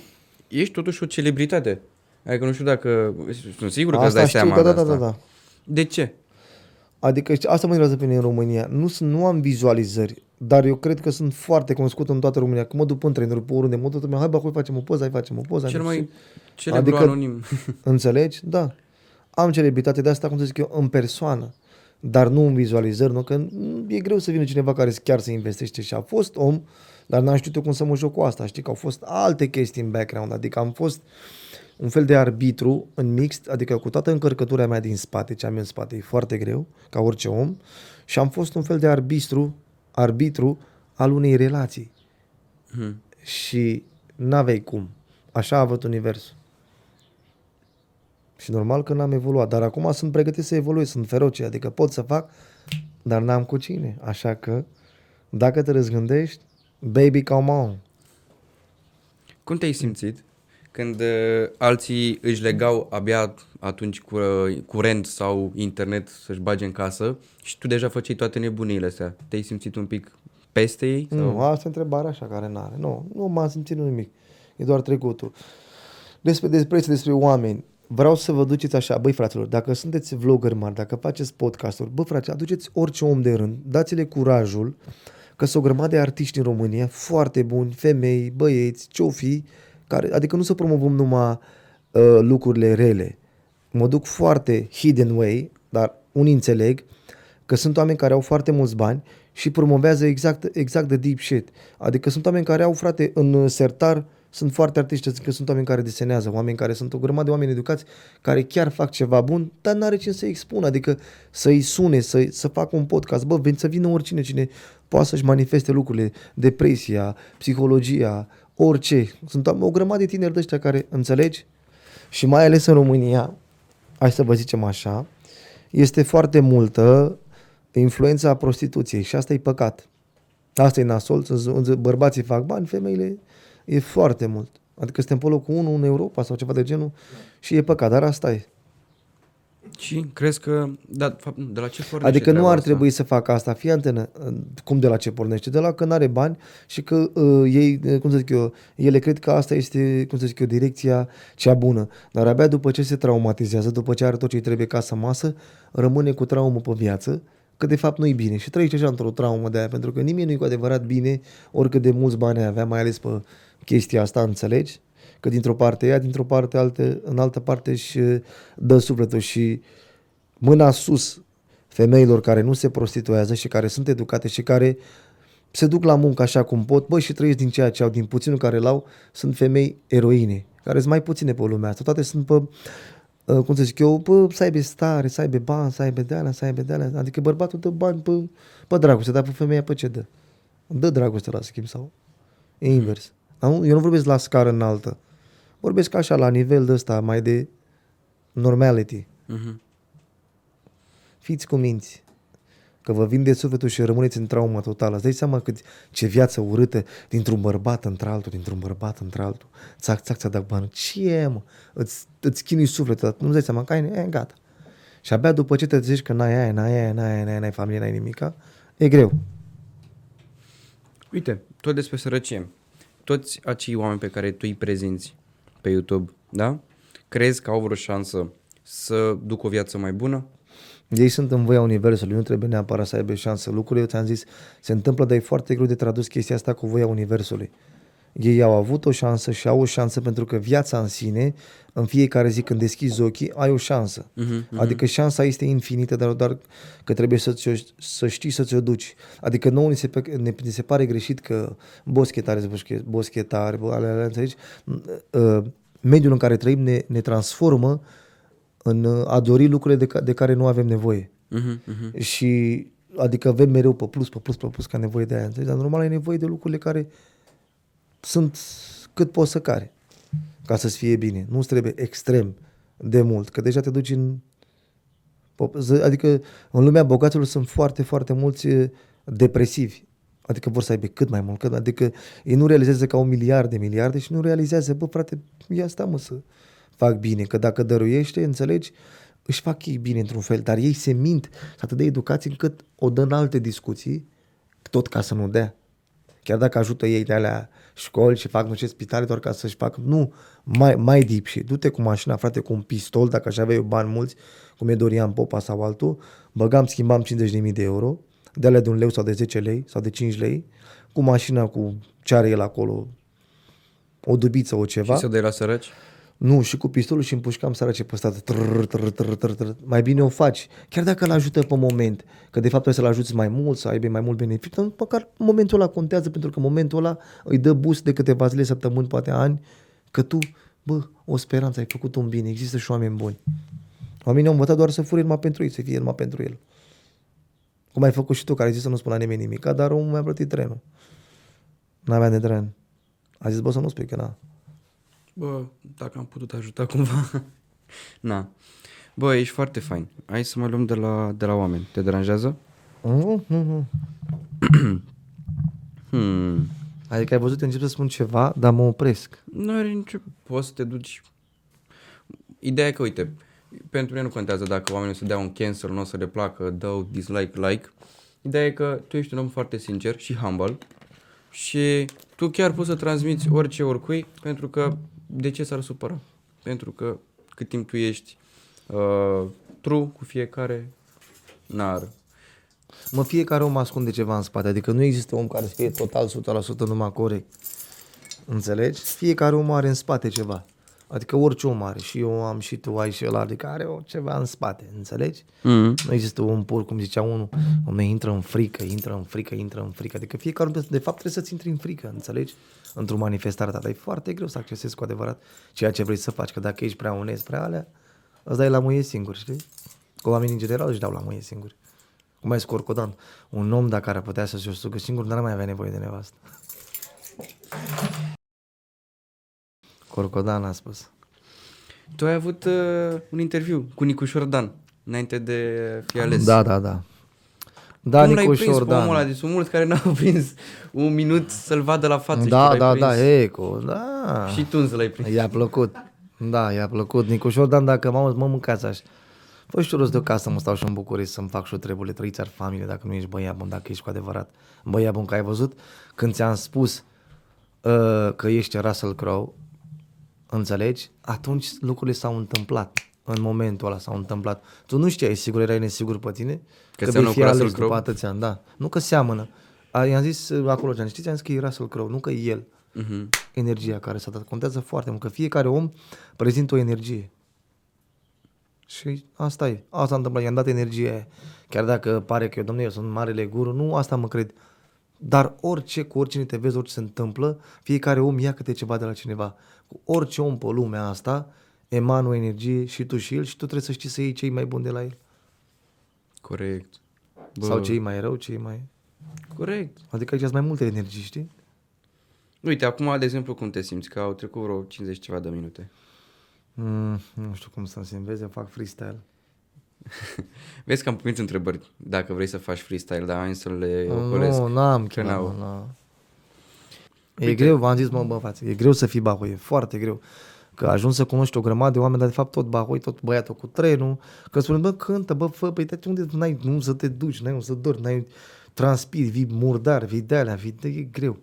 ești totuși o celebritate. Adică nu știu dacă, sunt sigur că îți dai știu, seama da, de da, da, asta. da, da. De ce? Adică știi, asta mă interesează pe mine în România. Nu, sunt, nu am vizualizări, dar eu cred că sunt foarte cunoscut în toată România. Când mă duc în trenuri, pe oriunde, mă duc, lumea, hai bă, acolo facem o poză, hai facem o poză. Cel hai, mai celebru Adică- anonim. (laughs) Înțelegi? Da. Am celebritate de asta, cum să zic eu, în persoană, dar nu în vizualizări, nu? Că mm, e greu să vină cineva care chiar să investește și a fost om, dar n-am știut eu cum să mă joc cu asta. Știi că au fost alte chestii în background, adică am fost un fel de arbitru în mixt, adică cu toată încărcătura mea din spate, ce am eu în spate, e foarte greu, ca orice om, și am fost un fel de arbitru, arbitru al unei relații. Hmm. Și n-aveai cum. Așa a avut universul. Și normal că n-am evoluat, dar acum sunt pregătit să evoluez, sunt feroce, adică pot să fac, dar n-am cu cine. Așa că, dacă te răzgândești, baby, come on. Cum te-ai simțit când uh, alții își legau abia atunci cu uh, curent sau internet să-și bage în casă și tu deja făceai toate nebuniile astea. Te-ai simțit un pic peste ei? Sau? Nu, asta e întrebarea așa care n-are. Nu, nu m-am simțit nimic. E doar trecutul. Despre despre, despre oameni, vreau să vă duceți așa, băi fraților, dacă sunteți vlogger mari, dacă faceți podcasturi, bă frate, aduceți orice om de rând, dați-le curajul, că sunt o grămadă de artiști în România, foarte buni, femei, băieți, ce fi, care, adică nu să promovăm numai uh, lucrurile rele. Mă duc foarte hidden way, dar unii înțeleg că sunt oameni care au foarte mulți bani și promovează exact, exact de deep shit. Adică sunt oameni care au, frate, în sertar, sunt foarte artiști, că sunt oameni care desenează, oameni care sunt o grămadă de oameni educați, care chiar fac ceva bun, dar n-are cine să-i expună, adică să-i sune, să, să facă un podcast, bă, veni să vină oricine, cine poate să-și manifeste lucrurile, depresia, psihologia, orice. Sunt o grămadă de tineri de ăștia care, înțelegi? Și mai ales în România, hai să vă zicem așa, este foarte multă influența prostituției și asta e păcat. Asta e nasol, bărbații fac bani, femeile e foarte mult. Adică suntem pe locul 1 în Europa sau ceva de genul și e păcat, dar asta e. Și crezi că, da, de la ce pornește Adică nu ar asta? trebui să facă asta, fii antenă, cum de la ce pornește? De la că nu are bani și că uh, ei, uh, cum să zic eu, ele cred că asta este, cum să zic eu, direcția cea bună. Dar abia după ce se traumatizează, după ce are tot ce trebuie ca să masă, rămâne cu traumă pe viață, că de fapt nu-i bine și trăiește așa într-o traumă de aia, pentru că nimeni nu-i cu adevărat bine, oricât de mulți bani avea, mai ales pe chestia asta, înțelegi? Că dintr-o parte ea, dintr-o parte alte, în altă parte și dă sufletul și mâna sus femeilor care nu se prostituează și care sunt educate și care se duc la muncă așa cum pot, bă, și trăiesc din ceea ce au, din puținul care l-au, sunt femei eroine, care sunt mai puține pe lumea asta. Toate sunt pe, uh, cum să zic eu, pe, să aibă stare, să aibă bani, să aibă de să aibă de Adică bărbatul dă bani pe, pe dragoste, dar pe femeia pe ce dă? Dă dragoste la schimb sau e invers. Eu nu vorbesc la scară înaltă. Vorbesc așa la nivel de ăsta, mai de normality. Uh-huh. Fiți cuminți că vă vinde sufletul și rămâneți în traumă totală. Îți dai seama cât, ce viață urâtă dintr-un bărbat într-altul, dintr-un bărbat într-altul. Țac, țac, țac, bani. Ce e, mă? Îți, îți chinui sufletul, nu-ți dai seama că ai, e, gata. Și abia după ce te zici că n-ai aia, n-ai aia, n-ai aia, n-ai, n-ai familie, n-ai nimica, e greu. Uite, tot despre sărăcie toți acei oameni pe care tu îi prezinți pe YouTube, da? Crezi că au vreo șansă să ducă o viață mai bună? Ei sunt în voia Universului, nu trebuie neapărat să aibă șansă. Lucrurile, eu ți-am zis, se întâmplă, dar e foarte greu de tradus chestia asta cu voia Universului. Ei au avut o șansă și au o șansă pentru că viața în sine, în fiecare zi când deschizi ochii, ai o șansă. Uh-huh, uh-huh. Adică șansa este infinită, dar doar că trebuie să, să știi să ți-o duci. Adică nouă ni se, ne, ne se pare greșit că boschetare, boschetare, ale, ale, înțelegi? Uh, mediul în care trăim ne, ne transformă în a dori lucrurile de, de care nu avem nevoie. Uh-huh, uh-huh. Și adică avem mereu pe plus, pe plus, pe plus ca nevoie de aia. Înțelegi? Dar normal ai nevoie de lucrurile care sunt cât poți să care ca să-ți fie bine. Nu-ți trebuie extrem de mult, că deja te duci în... Adică în lumea bogaților sunt foarte, foarte mulți depresivi. Adică vor să aibă cât mai mult. Cât, adică ei nu realizează că au miliarde, miliarde și nu realizează, bă, frate, ia sta mă să fac bine. Că dacă dăruiește, înțelegi, își fac ei bine într-un fel, dar ei se mint, sunt atât de educați încât o dă în alte discuții, tot ca să nu dea. Chiar dacă ajută ei de alea școli și fac nu știu spitale doar ca să-și facă, nu, mai, mai deep și du-te cu mașina, frate, cu un pistol, dacă aș avea eu bani mulți, cum e Dorian Popa sau altul, băgam, schimbam 50.000 de euro, de alea de un leu sau de 10 lei sau de 5 lei, cu mașina cu ce are el acolo, o dubiță, o ceva. Și să dai la săraci? Nu, și cu pistolul și împușcam sărace pe stat. Mai bine o faci. Chiar dacă îl ajută pe moment, că de fapt trebuie să-l ajuți mai mult, să aibă mai mult beneficiu, măcar momentul ăla contează pentru că momentul ăla îi dă boost de câteva zile, săptămâni, poate ani, că tu, bă, o speranță, ai făcut un bine, există și oameni buni. Oamenii au învățat doar să fure numai pentru ei, să fie numai pentru el. Cum ai făcut și tu, care ai zis să nu spună nimeni nimic, dar omul mi-a plătit trenul. N-avea de tren. A zis, bă, să nu spui că n-a. Bă, dacă am putut ajuta cumva. (laughs) Na. Bă, ești foarte fain. Hai să mă luăm de la, de la oameni. Te deranjează? Mm-hmm. (clears throat) hmm. Adică ai văzut, eu încep să spun ceva, dar mă opresc. Nu are nicio... Poți să te duci... Ideea e că, uite, pentru mine nu contează dacă oamenii o să dea un cancel, nu o să le placă, dau dislike, like. Ideea e că tu ești un om foarte sincer și humble și tu chiar poți să transmiți orice oricui pentru că de ce s-ar supăra? Pentru că cât timp tu ești uh, true cu fiecare, n-ar. Mă, fiecare om ascunde ceva în spate, adică nu există om care să fie total 100% numai corect. Înțelegi? Fiecare om are în spate ceva. Adică orice om are, și eu am, și tu ai, și ăla, adică are o, ceva în spate, înțelegi? Mm-hmm. Nu există om pur, cum zicea unul, mă, intră în frică, intră în frică, intră în frică. Adică fiecare om, de fapt, trebuie să-ți intri în frică, înțelegi? Într-o manifestare ta, dar e foarte greu să accesezi cu adevărat ceea ce vrei să faci, că dacă ești prea onest, prea alea, îți dai la muie singur, știi? Că oamenii în general își dau la muie singuri. Cum ai scorcodan, un om dacă ar putea să-și o sugă singur, n-ar mai avea nevoie de nevastă. Corcodan a spus. Tu ai avut uh, un interviu cu Nicu Șordan înainte de fi ales. Da, da, da. Da, Cum l-ai Nicu prins pe omul ăla? Șordan. Deci sunt mulți care n-au (laughs) prins un minut să-l vadă la față. și Da, tu l-ai da, prins. da, Eco, da. Și tu însă l-ai prins. I-a plăcut. Da, i-a plăcut. Nicu Șordan, dacă mă mă mâncați așa. Fă și tu rost de casă, mă stau și în București să-mi fac și o treburile, trăiți ar familie, dacă nu ești băiat bun, dacă ești cu adevărat băiat bun, că ai văzut când ți-am spus uh, că ești Russell Crowe, înțelegi? Atunci lucrurile s-au întâmplat. În momentul ăla s-au întâmplat. Tu nu știai, sigur, erai nesigur pe tine? Că vei seamănă fi cu Russell ales după Crowe? atâția ani, da. Nu că seamănă. A, i-am zis uh, acolo, ce știți, am zis că e Russell Crowe, nu că e el Mhm. energia care s-a dat. Contează foarte mult, că fiecare om prezintă o energie. Și asta e. Asta a întâmplat. I-am dat energie aia. Chiar dacă pare că eu, domnule, eu sunt marele guru, nu asta mă cred. Dar orice, cu oricine te vezi, orice se întâmplă, fiecare om ia câte ceva de la cineva. Cu orice om pe lumea asta, emană o energie și tu și el și tu trebuie să știi să iei cei mai buni de la el. Corect. Bă. Sau cei mai rău, cei mai... Corect. Adică aici sunt mai multe energii, știi? Uite, acum, de exemplu, cum te simți? Că au trecut vreo 50 ceva de minute. Mm, nu știu cum să-mi simt. Vezi, eu fac freestyle. (laughs) Vezi că am primit întrebări dacă vrei să faci freestyle, dar am zis să le ocolesc. Nu, n-am Că chef, n-au. nu, nu. E greu, v-am zis, mă, bă, față, e greu să fii bahoi, e foarte greu. Că ajungi să cunoști o grămadă de oameni, dar de fapt tot bahoi, tot băiatul cu trenul, că spune, bă, cântă, bă, fă, păi de unde n-ai, nu să te duci, n-ai unde să dormi, n-ai transpiri, vii murdar, vii de alea, vii de, e greu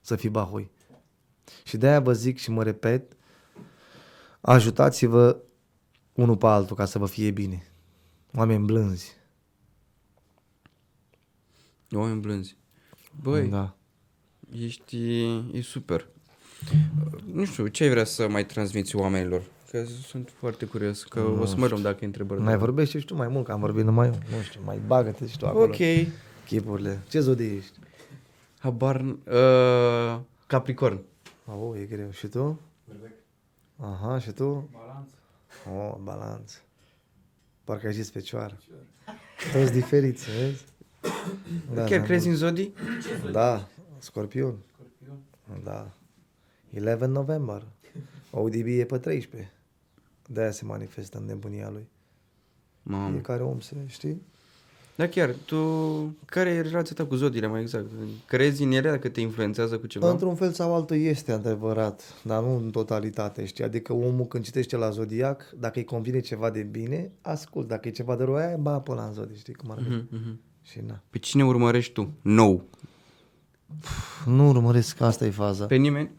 să fii bahoi. Și de-aia vă zic și mă repet, ajutați-vă unul pe altul ca să vă fie bine. Oameni blânzi. Oameni blânzi. Băi, Da. ești... e super. Nu știu, ce ai vrea să mai transmiți oamenilor? Că sunt foarte curios, că o să mă rog dacă e întrebări. Mai vorbești și tu mai mult, că am vorbit numai eu. Nu știu, mai bagă-te și tu acolo. Ok. Chipurile. Ce zodie ești? Habar... Uh, Capricorn. Oh, e greu. Și tu? Aha, și tu? Balanță. Oh, balanță. Parcă ai zis fecioară. Toți diferiți, vezi? Da, Chiar da, crezi în zodii? Da, scorpion. Da. 11 November. ODB e pe 13. De-aia se manifestă în nebunia lui. Mamă. Fiecare om se, știi? Da, chiar, tu... Care e relația ta cu zodiile, mai exact? Crezi în ele dacă te influențează cu ceva? Într-un fel sau altul este adevărat, dar nu în totalitate, știi? Adică omul când citește la Zodiac, dacă îi convine ceva de bine, ascult. Dacă e ceva de rău, aia ba pe la în Zodiac, știi cum ar fi? Mhm, mhm. Și na. Pe cine urmărești tu? Nou. Nu urmăresc, asta e faza. Pe nimeni?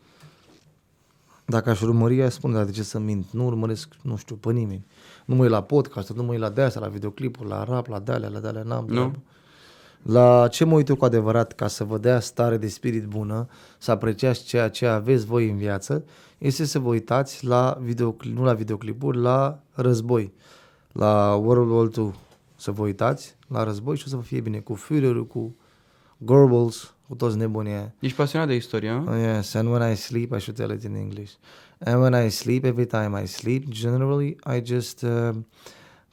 Dacă aș urmări, aș spune, dar de ce să mint? Nu urmăresc, nu știu, pe nimeni. Nu mă uit la podcast, nu mă uit la de la videoclipuri, la rap, la de la de n-am Nu? treabă. La ce mă uit eu cu adevărat ca să vă dea stare de spirit bună, să apreciați ceea ce aveți voi în viață, este să vă uitați la videoclip, nu la videoclipuri, la război. La World War II să vă uitați la război și o să vă fie bine cu Führer, cu Goebbels, cu toți nebunii aia. Ești pasionat de istorie, nu? Oh, yes, and when I sleep, I should tell it in English. And when I sleep, every time I sleep, generally, I just uh,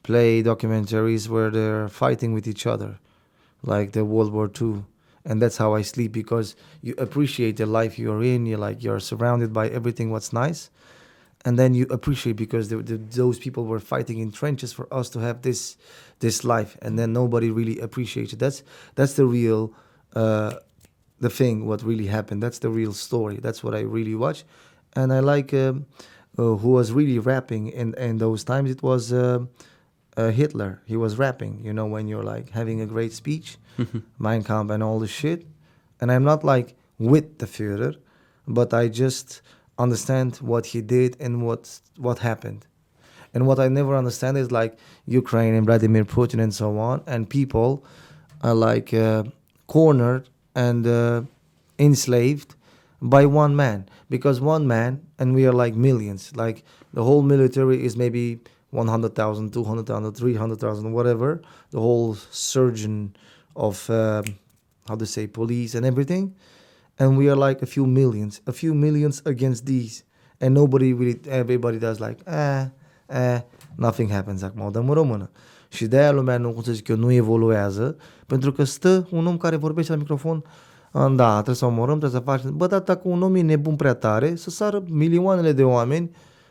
play documentaries where they're fighting with each other, like the World War II. And that's how I sleep because you appreciate the life you're in. You're like you're surrounded by everything what's nice, and then you appreciate because the, the, those people were fighting in trenches for us to have this this life, and then nobody really appreciates it. That's that's the real uh, the thing, what really happened. That's the real story. That's what I really watch, and I like um, uh, who was really rapping in in those times. It was uh, uh, Hitler. He was rapping. You know, when you're like having a great speech, Mein Kampf and all the shit. And I'm not like with the Führer, but I just understand what he did and what what happened. And what I never understand is like Ukraine and Vladimir Putin and so on, and people are like uh, cornered and uh, enslaved by one man. Because one man and we are like millions like the whole military is maybe 100,000 200,000 300,000 whatever. The whole surgeon of um how to say police and everything. And we are like a few millions a few millions against these. And nobody really everybody does like eh eh nothing happens acum o dăm în română și de aia lumea nu, cum să zic eu, nu evoluează pentru că stă un om care vorbește la microfon "Ah, da, trebuie să omorâm, trebuie să facem. Bă, dar dacă un om e nebun prea tare, să sară milioanele de oameni,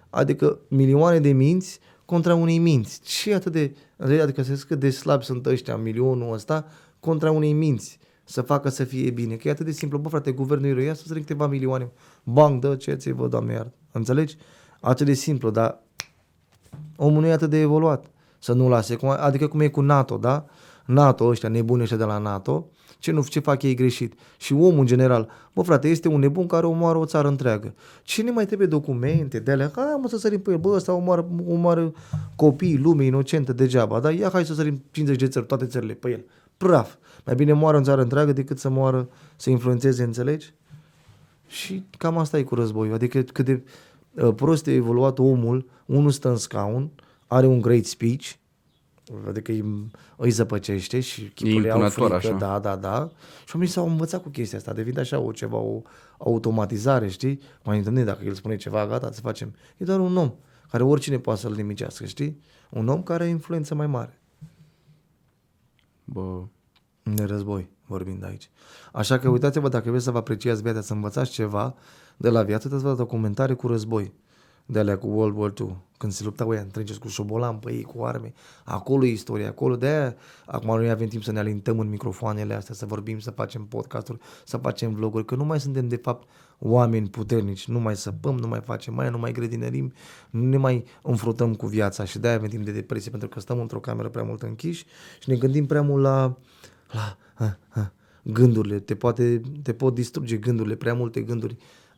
adică milioane de minți contra unei minți. Ce e atât de... Adică să zic cât de slabi sunt ăștia, milionul ăsta, contra unei minți. Să facă să fie bine. Că e atât de simplu. Bă, frate, guvernul ia să strâng câteva milioane. Bang, dă ce ți vă, doamne iar. Înțelegi? Atât de simplu, dar omul nu e atât de evoluat să nu lase. Cum- Adică cum e cu NATO, da? NATO, ăștia nebuni ăștia de la NATO, ce nu ce fac ei greșit. Și omul în general, bă frate, este un nebun care omoară o țară întreagă. Cine mai trebuie documente de alea? Hai mă să sărim pe el, bă, ăsta omoară, omoară copii, lume inocentă degeaba, dar ia hai să sărim 50 de țări, toate țările pe el. Praf. Mai bine moară în țară întreagă decât să moară, să influențeze, înțelegi? Și cam asta e cu războiul. Adică cât de uh, prost e evoluat omul, unul stă în scaun, are un great speech, adică îi, îi zăpăcește și chipul le au impunător, frică, așa. da, da, da. Și oamenii s-au învățat cu chestia asta, devine așa o ceva, o automatizare, știi? Mai întâlnit, dacă el spune ceva, gata, să facem. E doar un om care oricine poate să-l nimicească, știi? Un om care are influență mai mare. Bă, De război, vorbind aici. Așa că uitați-vă, dacă vreți să vă apreciați viața, să învățați ceva de la viață, trebuie să vă documentare cu război. De alea cu World War II, când se luptau ăia întregi cu șobolan pe ei, cu arme. Acolo e istoria, acolo de aia acum noi avem timp să ne alintăm în microfoanele astea, să vorbim, să facem podcasturi, să facem vloguri, că nu mai suntem de fapt oameni puternici, nu mai săpăm, nu mai facem mai, nu mai grădinărim, nu ne mai înfruntăm cu viața și de aia avem timp de depresie, pentru că stăm într-o cameră prea mult închiși și ne gândim prea mult la, la ha, ha, gândurile, te, poate, te pot distruge gândurile, prea multe gânduri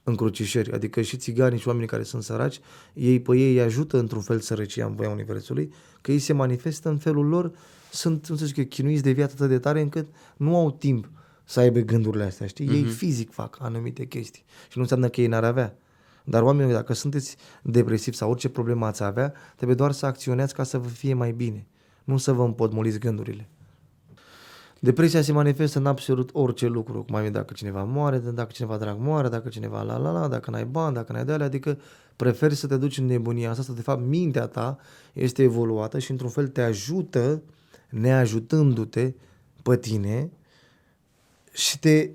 încrucișări, adică și țiganii și oamenii care sunt săraci, ei pe ei îi ajută într-un fel sărăcia în voia Universului, că ei se manifestă în felul lor, sunt, nu să zic eu, chinuiți de viață atât de tare încât nu au timp să aibă gândurile astea, știi? Ei fizic fac anumite chestii și nu înseamnă că ei n-ar avea. Dar oamenii, dacă sunteți depresivi sau orice problemă ați avea, trebuie doar să acționați ca să vă fie mai bine, nu să vă împotmoliți gândurile. Depresia se manifestă în absolut orice lucru, cum ai zis, dacă cineva moare, dacă cineva drag moare, dacă cineva la la la, dacă n-ai bani, dacă n-ai de alea, adică preferi să te duci în nebunia asta, să de fapt mintea ta este evoluată și într-un fel te ajută, neajutându-te pe tine și te,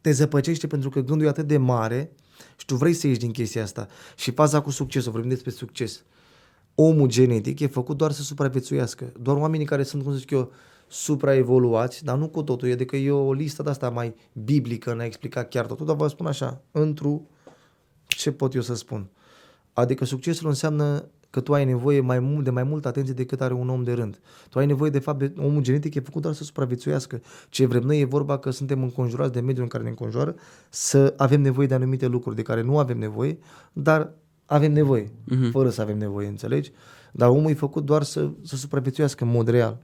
te zăpăcește pentru că gândul e atât de mare și tu vrei să ieși din chestia asta. Și faza cu succesul, vorbim despre succes. Omul genetic e făcut doar să supraviețuiască. Doar oamenii care sunt, cum să zic eu, supraevoluați, dar nu cu totul, adică e o listă de asta mai biblică, n-a explicat chiar totul, dar vă spun așa, într ce pot eu să spun? Adică succesul înseamnă că tu ai nevoie mai mult, de mai multă atenție decât are un om de rând. Tu ai nevoie, de fapt, de omul genetic e făcut doar să supraviețuiască. Ce vrem noi e vorba că suntem înconjurați de mediul în care ne înconjoară, să avem nevoie de anumite lucruri de care nu avem nevoie, dar avem nevoie, uh-huh. fără să avem nevoie, înțelegi? Dar omul e făcut doar să, să supraviețuiască în mod real.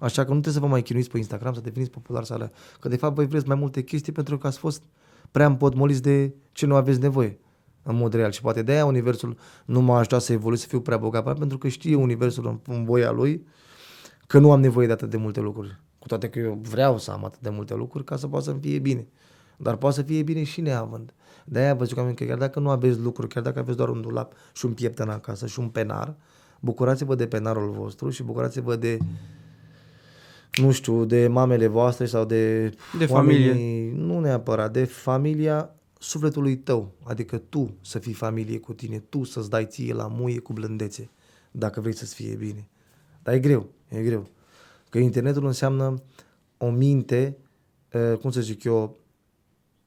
Așa că nu trebuie să vă mai chinuiți pe Instagram, să deveniți popular să alea. Că de fapt voi vreți mai multe chestii pentru că ați fost prea împotmoliți de ce nu aveți nevoie în mod real. Și poate de aia Universul nu m-a ajutat să evoluez, să fiu prea bogat, pentru că știe Universul în, în voia lui că nu am nevoie de atât de multe lucruri. Cu toate că eu vreau să am atât de multe lucruri ca să poată să-mi fie bine. Dar poate să fie bine și neavând. De aia vă zic oameni că chiar dacă nu aveți lucruri, chiar dacă aveți doar un dulap și un pieptăn acasă și un penar, bucurați-vă de penarul vostru și bucurați-vă de nu știu, de mamele voastre sau de, De familie. oamenii, nu neapărat, de familia sufletului tău, adică tu să fii familie cu tine, tu să-ți dai ție la muie cu blândețe, dacă vrei să-ți fie bine. Dar e greu, e greu. Că internetul înseamnă o minte uh, cum să zic eu,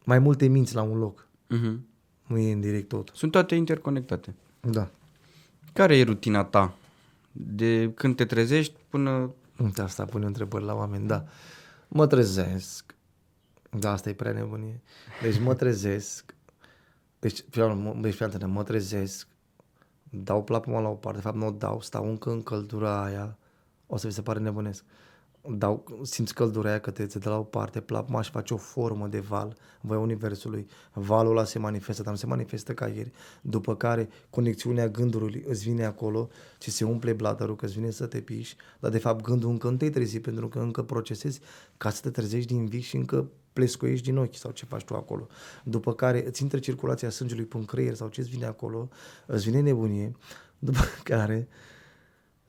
mai multe minți la un loc. Uh-huh. Nu e în direct tot. Sunt toate interconectate. Da. Care e rutina ta? De când te trezești până... Uite, asta pune întrebări la oameni, da. Mă trezesc. Da, asta e prea nebunie. Deci mă trezesc. Deci, fiam, mă, deci, fiam, mă trezesc. Dau plapuma la o parte. De fapt, nu o dau. Stau încă în căldura aia. O să vi se pare nebunesc. Dau, simți căldura aia că te, te de la o parte, plapuma și face o formă de val, voia universului. Valul ăla se manifestă, dar nu se manifestă ca ieri. După care conexiunea gândului îți vine acolo și se umple bladărul, că îți vine să te piși, dar de fapt gândul încă nu te-ai trezit pentru că încă procesezi ca să te trezești din vis și încă plescoiești din ochi sau ce faci tu acolo. După care îți intră circulația sângelui pe creier sau ce îți vine acolo, îți vine nebunie, după (laughs) care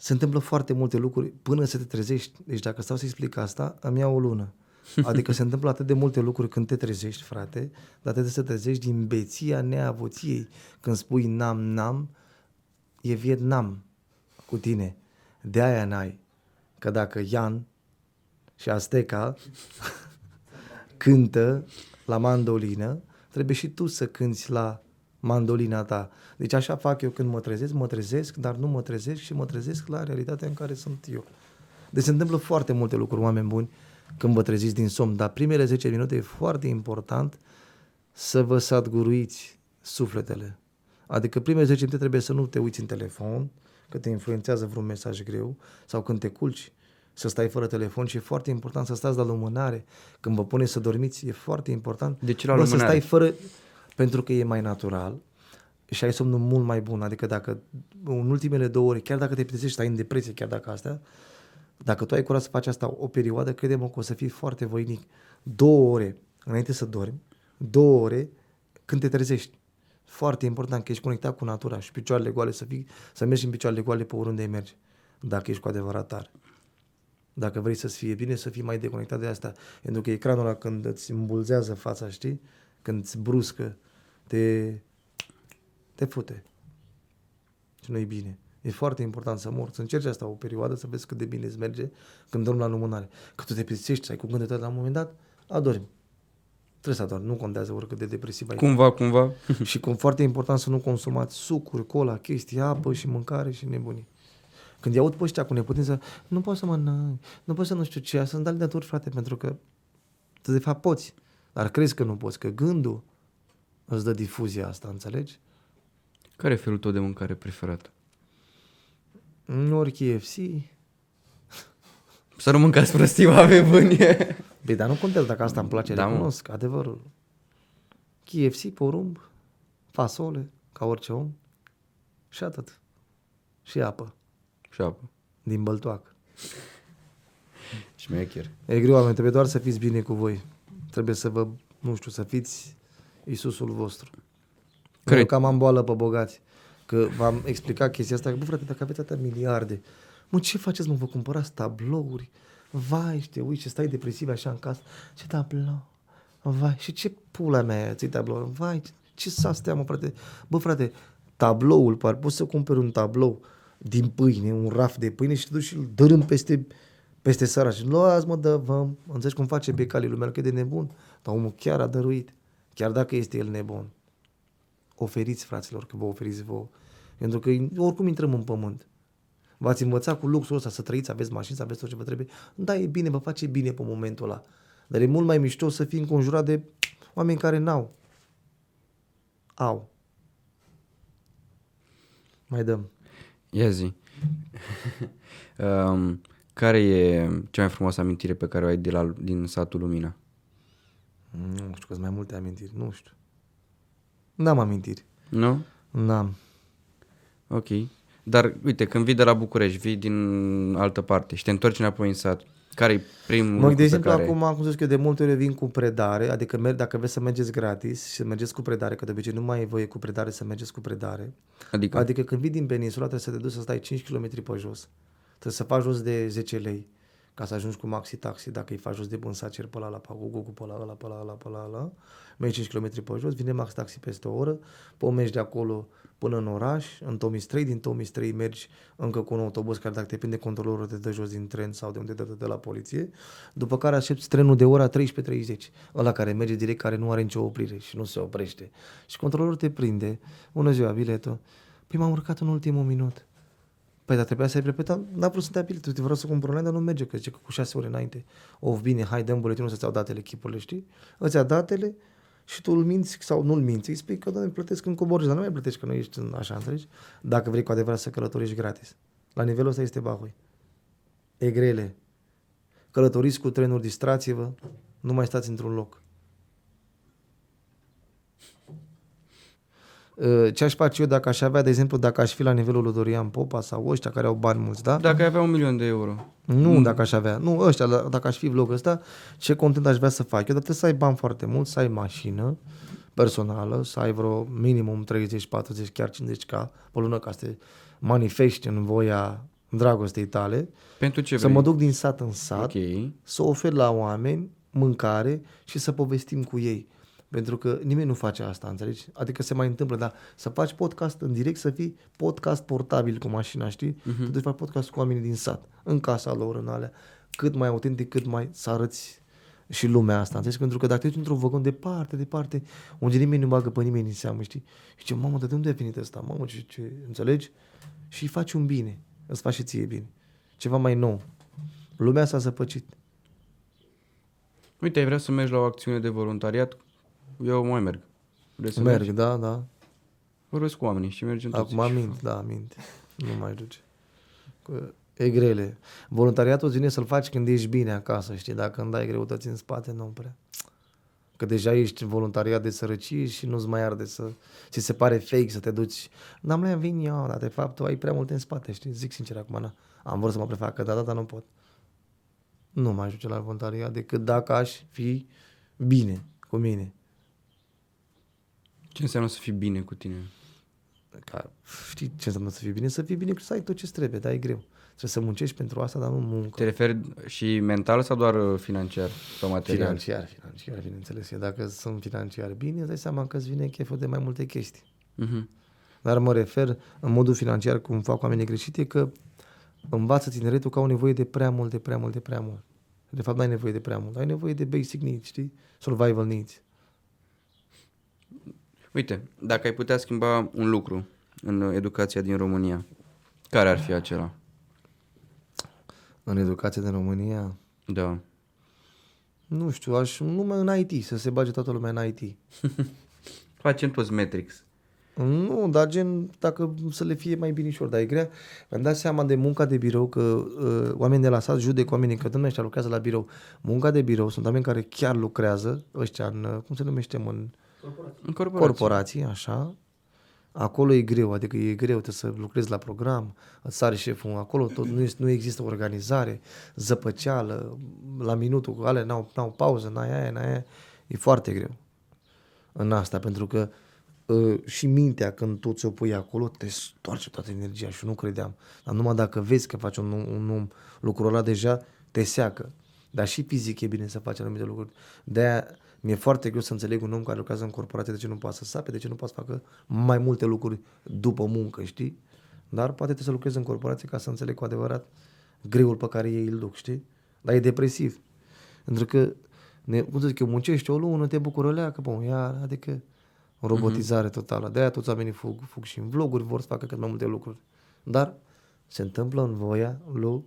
se întâmplă foarte multe lucruri până să te trezești. Deci dacă stau să explic asta, îmi iau o lună. (laughs) Adică se întâmplă atât de multe lucruri când te trezești, frate, dar trebuie să te trezești din beția neavoției. Când spui nam, nam, e Vietnam cu tine. De aia n-ai. Că dacă Ian și Azteca (laughs) cântă la mandolină, trebuie și tu să cânti la mandolina ta. Deci așa fac eu când mă trezesc, mă trezesc, dar nu mă trezesc și mă trezesc la realitatea în care sunt eu. Deci se întâmplă foarte multe lucruri, oameni buni, când vă treziți din somn, dar primele 10 minute e foarte important să vă sadguruiți sufletele. Adică primele 10 minute trebuie să nu te uiți în telefon, că te influențează vreun mesaj greu, sau când te culci, să stai fără telefon și e foarte important să stați la lumânare. Când vă puneți să dormiți, e foarte important De ce la bă, să lumânare? stai fără... Pentru că e mai natural și ai somnul mult mai bun. Adică dacă în ultimele două ore, chiar dacă te plictisești, stai în depresie, chiar dacă astea, dacă tu ai curaj să faci asta o perioadă, crede-mă că o să fii foarte voinic. Două ore înainte să dormi, două ore când te trezești. Foarte important că ești conectat cu natura și picioarele goale, să, fii, să mergi în picioarele goale pe oriunde mergi, dacă ești cu adevărat tare. Dacă vrei să-ți fie bine, să fii mai deconectat de asta. Pentru că ecranul ăla când îți îmbulzează fața, știi? Când îți bruscă, te, te fute. Și nu e bine. E foarte important să mor. Să încerci asta o perioadă, să vezi cât de bine îți merge când dormi la lumânare. Că tu te plictisești, ai cu gândul tău la un moment dat, adormi. Trebuie să adormi, nu contează oricât de depresiv ai. Cumva, cumva. (laughs) și cum foarte important să nu consumați sucuri, cola, chestii, apă și mâncare și nebunii. Când îi aud pe ăștia cu neputință, nu poți să mănânc, nu poți să nu știu ce, sunt alături, frate, pentru că tu de fapt poți, dar crezi că nu poți, că gândul îți dă difuzia asta, înțelegi? Care e felul tău de mâncare preferat? Ori KFC, Să nu mâncați prostii, oameni buni. Băi, dar nu contează dacă asta îmi place, Da, da, mă. recunosc, adevărul. KFC, porumb, fasole, ca orice om, și atât. Și apă, Și apă. din băltoac. Șmecher. E greu, oameni, trebuie doar să fiți bine cu voi. Trebuie să vă, nu știu, să fiți Iisusul vostru. Cred. Nu că am boală pe bogați. Că v-am explicat chestia asta, că, bă, frate, dacă aveți atâtea miliarde, mă, ce faceți, mă, vă cumpărați tablouri? Vai, și te uiți și stai depresiv așa în casă. Ce tablou? Vai, și ce pula mea ți tablou? Vai, ce, ce s astea, mă, frate? Bă, frate, tabloul, par, poți să cumperi un tablou din pâine, un raf de pâine și te duci și îl dărâm peste, peste săraci. Luați, mă, dă, vă, înțelegi cum face becalii lumea, că e de nebun. Dar omul chiar a dăruit, chiar dacă este el nebun oferiți, fraților, că vă oferiți vouă. Pentru că oricum intrăm în pământ. V-ați învățat cu luxul ăsta să trăiți, aveți mașini, să aveți tot ce vă trebuie. Da, e bine, vă face bine pe momentul ăla. Dar e mult mai mișto să fii înconjurat de oameni care n-au. Au. Mai dăm. Ia zi. (laughs) um, care e cea mai frumoasă amintire pe care o ai de la, din satul Lumina? Nu știu, că sunt mai multe amintiri. Nu știu. N-am amintiri. Nu? N-am. Ok. Dar, uite, când vii de la București, vii din altă parte și te întorci înapoi în sat, care e primul Mă, lucru de exemplu, pe care... acum, cum să zic eu, de multe ori vin cu predare, adică merg, dacă vreți să mergeți gratis și să mergeți cu predare, că de obicei nu mai e voie cu predare să mergeți cu predare. Adică, Adică când vii din peninsula trebuie să te duci să stai 5 km pe jos. Trebuie să faci jos de 10 lei. ca să ajungi cu maxi taxi, dacă îi faci jos de Bânsacer pe la la Pagugu, cu pe la ăla, pe la ăla, pe la ăla, mergi 5 km pe jos, vine maxi taxi peste o oră, pe mergi de acolo până în oraș, în Tomis 3, din Tomis 3 mergi încă cu un autobuz care dacă te prinde controlorul te dă jos din tren sau de unde te dă de la poliție, după care aștepți trenul de ora 13.30, ăla care merge direct, care nu are nicio oprire și nu se oprește. Și controlorul te prinde, bună ziua, biletul, păi m-am urcat în ultimul minut. Păi, dar trebuia să-i repeta, n-a vrut să te biletul, te vreau să cumpăr online, dar nu merge, că zice că cu șase ore înainte. Of, bine, hai, dăm buletinul să-ți iau datele echipurile, știi? Îți ia datele și tu îl minți sau nu-l minți, îi spui că, doamne, plătesc când coborzi, dar nu mai plătești că nu ești în așa, înțelegi? Dacă vrei cu adevărat să călătorești gratis. La nivelul ăsta este Bahui. E grele. Călătoriți cu trenuri, distrați-vă, nu mai stați într-un loc. Ce aș face eu dacă aș avea, de exemplu, dacă aș fi la nivelul lui Dorian Popa sau ăștia care au bani mulți, da? Dacă ai avea un milion de euro. Nu dacă aș avea, nu ăștia, la- dacă aș fi vlog ăsta, ce content aș vrea să fac eu, dar trebuie să ai bani foarte mult, să ai mașină personală, să ai vreo minimum 30, 40, chiar 50k pe lună ca să te manifesti în voia dragostei tale, Pentru ce să vrei? mă duc din sat în sat, Ok. să ofer la oameni mâncare și să povestim cu ei. Pentru că nimeni nu face asta, înțelegi? Adică se mai întâmplă, dar să faci podcast în direct, să fii podcast portabil cu mașina, știi? Uh-huh. Tu te faci podcast cu oamenii din sat, în casa lor, în alea, cât mai autentic, cât mai să arăți și lumea asta, înțelegi? Pentru că dacă te duci într-un văgon departe, departe, unde nimeni nu bagă pe nimeni în seamă, știi? Și ce, mamă, de unde a venit ăsta? Mamă, ce, ce, înțelegi? Și îi faci un bine, îți faci și ție bine. Ceva mai nou. Lumea s-a zăpăcit. Uite, ai vrea să mergi la o acțiune de voluntariat? Eu mai merg. Vreți să Merg, mergi? da, da. Vorbesc cu oamenii și mergem toți. Acum mint, da, mint. Nu mai duce. Că E grele. Voluntariatul îți vine să-l faci când ești bine acasă, știi? Dacă îmi dai greutăți în spate, nu prea. Că deja ești în voluntariat de sărăcie și nu-ți mai arde să... Ți se pare fake să te duci. Dar mai vin eu, dar de fapt tu ai prea multe în spate, știi? Zic sincer acum, na. Am vrut să mă prefac, că da, da, dar nu pot. Nu mai ajunge la voluntariat decât dacă aș fi bine cu mine. Ce înseamnă să fii bine cu tine? Ca, știi ce înseamnă să fii bine? Să fii bine, să ai tot ce trebuie, dar e greu. Trebuie să muncești pentru asta, dar nu muncă. Te referi și mental sau doar uh, financiar sau material? Financiar, financiar, bineînțeles. Eu Dacă sunt financiar bine, îți dai seama că îți vine cheful de mai multe chestii. Mhm. Dar mă refer în modul financiar, cum fac oamenii greșit, e că învață tineretul că au nevoie de prea mult, de prea mult, de prea mult. De fapt, n-ai nevoie de prea mult. Ai nevoie de basic needs, știi? Survival needs. Uite, dacă ai putea schimba un lucru în educația din România, care ar fi acela? În educație din România, Da. nu știu, aș numai în IT, să se bage toată lumea în IT. (laughs) Facem toți Matrix. Nu, dar gen, dacă să le fie mai binișor, dar e grea. Mi-am dat seama de munca de birou, că uh, oamenii de la sat judec oamenii că domnule, ăștia lucrează la birou. Munca de birou sunt oameni care chiar lucrează, ăștia în, uh, cum se numește, mă, în În corporație. corporații, așa. Acolo e greu, adică e greu, trebuie să lucrezi la program, îți sare șeful acolo, tot, nu, este, nu există organizare, zăpăceală, la minutul, ale n-au, n-au pauză, n-ai aia, n-ai aia. E foarte greu în asta, pentru că uh, și mintea când tu ți-o pui acolo, te stoarce toată energia și nu credeam. Dar numai dacă vezi că faci un, un, un lucru ăla deja, te seacă. Dar și fizic e bine să faci anumite lucruri. De-aia mi-e foarte greu să înțeleg un om care lucrează în corporație de ce nu poate să sape, de ce nu poate să facă mai multe lucruri după muncă, știi? Dar poate trebuie să lucrezi în corporație ca să înțeleg cu adevărat greul pe care ei îl duc, știi? Dar e depresiv. Pentru că, ne, cum să zic eu, muncești o lună, te bucură leacă, bun, iar, adică o robotizare totală. De-aia toți oamenii fug, fug și în vloguri, vor să facă cât mai multe lucruri. Dar se întâmplă în voia lui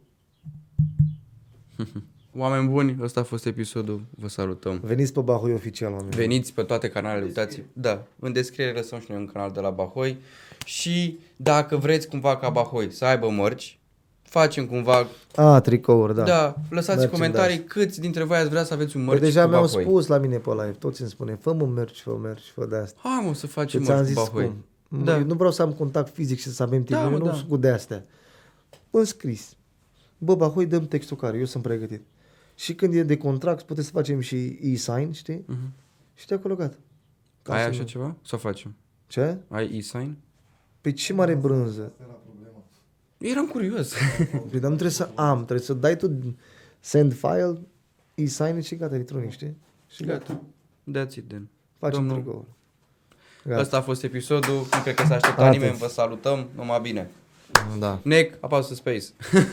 (laughs) Oameni buni, ăsta a fost episodul. Vă salutăm. Veniți pe Bahui oficial, oameni. Veniți pe toate canalele, uitați Da, în descriere lăsăm și noi un canal de la Bahoi și dacă vreți cumva ca Bahoi să aibă mărci, facem cumva, A, tricouri, da. da, da lăsați în Merchandise. comentarii câți dintre voi ați vrea să aveți un Că mărci deja cu mi-au Bahoi. spus la mine pe live, toți îmi spune, fă mă mergi, fă mergi, fă de asta. Hai mă să facem Și ți-am mărci zis cu Bahoi. cum. Da. Da. Nu vreau să am contact fizic și să avem timp, Da, eu mă, nu da. sunt cu de astea. În scris. Bă, Bahoi, dăm textul care eu sunt pregătit. Și când e de contract, puteți să facem și e-sign, știi? Mhm. Și de acolo gata. Ca Ai să așa nu- ceva? Să o facem. Ce? Ai e-sign? Pe ce mare brânză? Eram curios. (laughs) Păi, dar nu trebuie să am, trebuie să dai tu, send file, e-sign și gata, electronic, știi? Și gata. Gata. That's it then. Facem Domnul- tricoul. Gata. Asta a fost episodul. Nu cred că s-a așteptat Atât. nimeni. Vă salutăm. Numai bine. Da. Nec, apasă space. (laughs)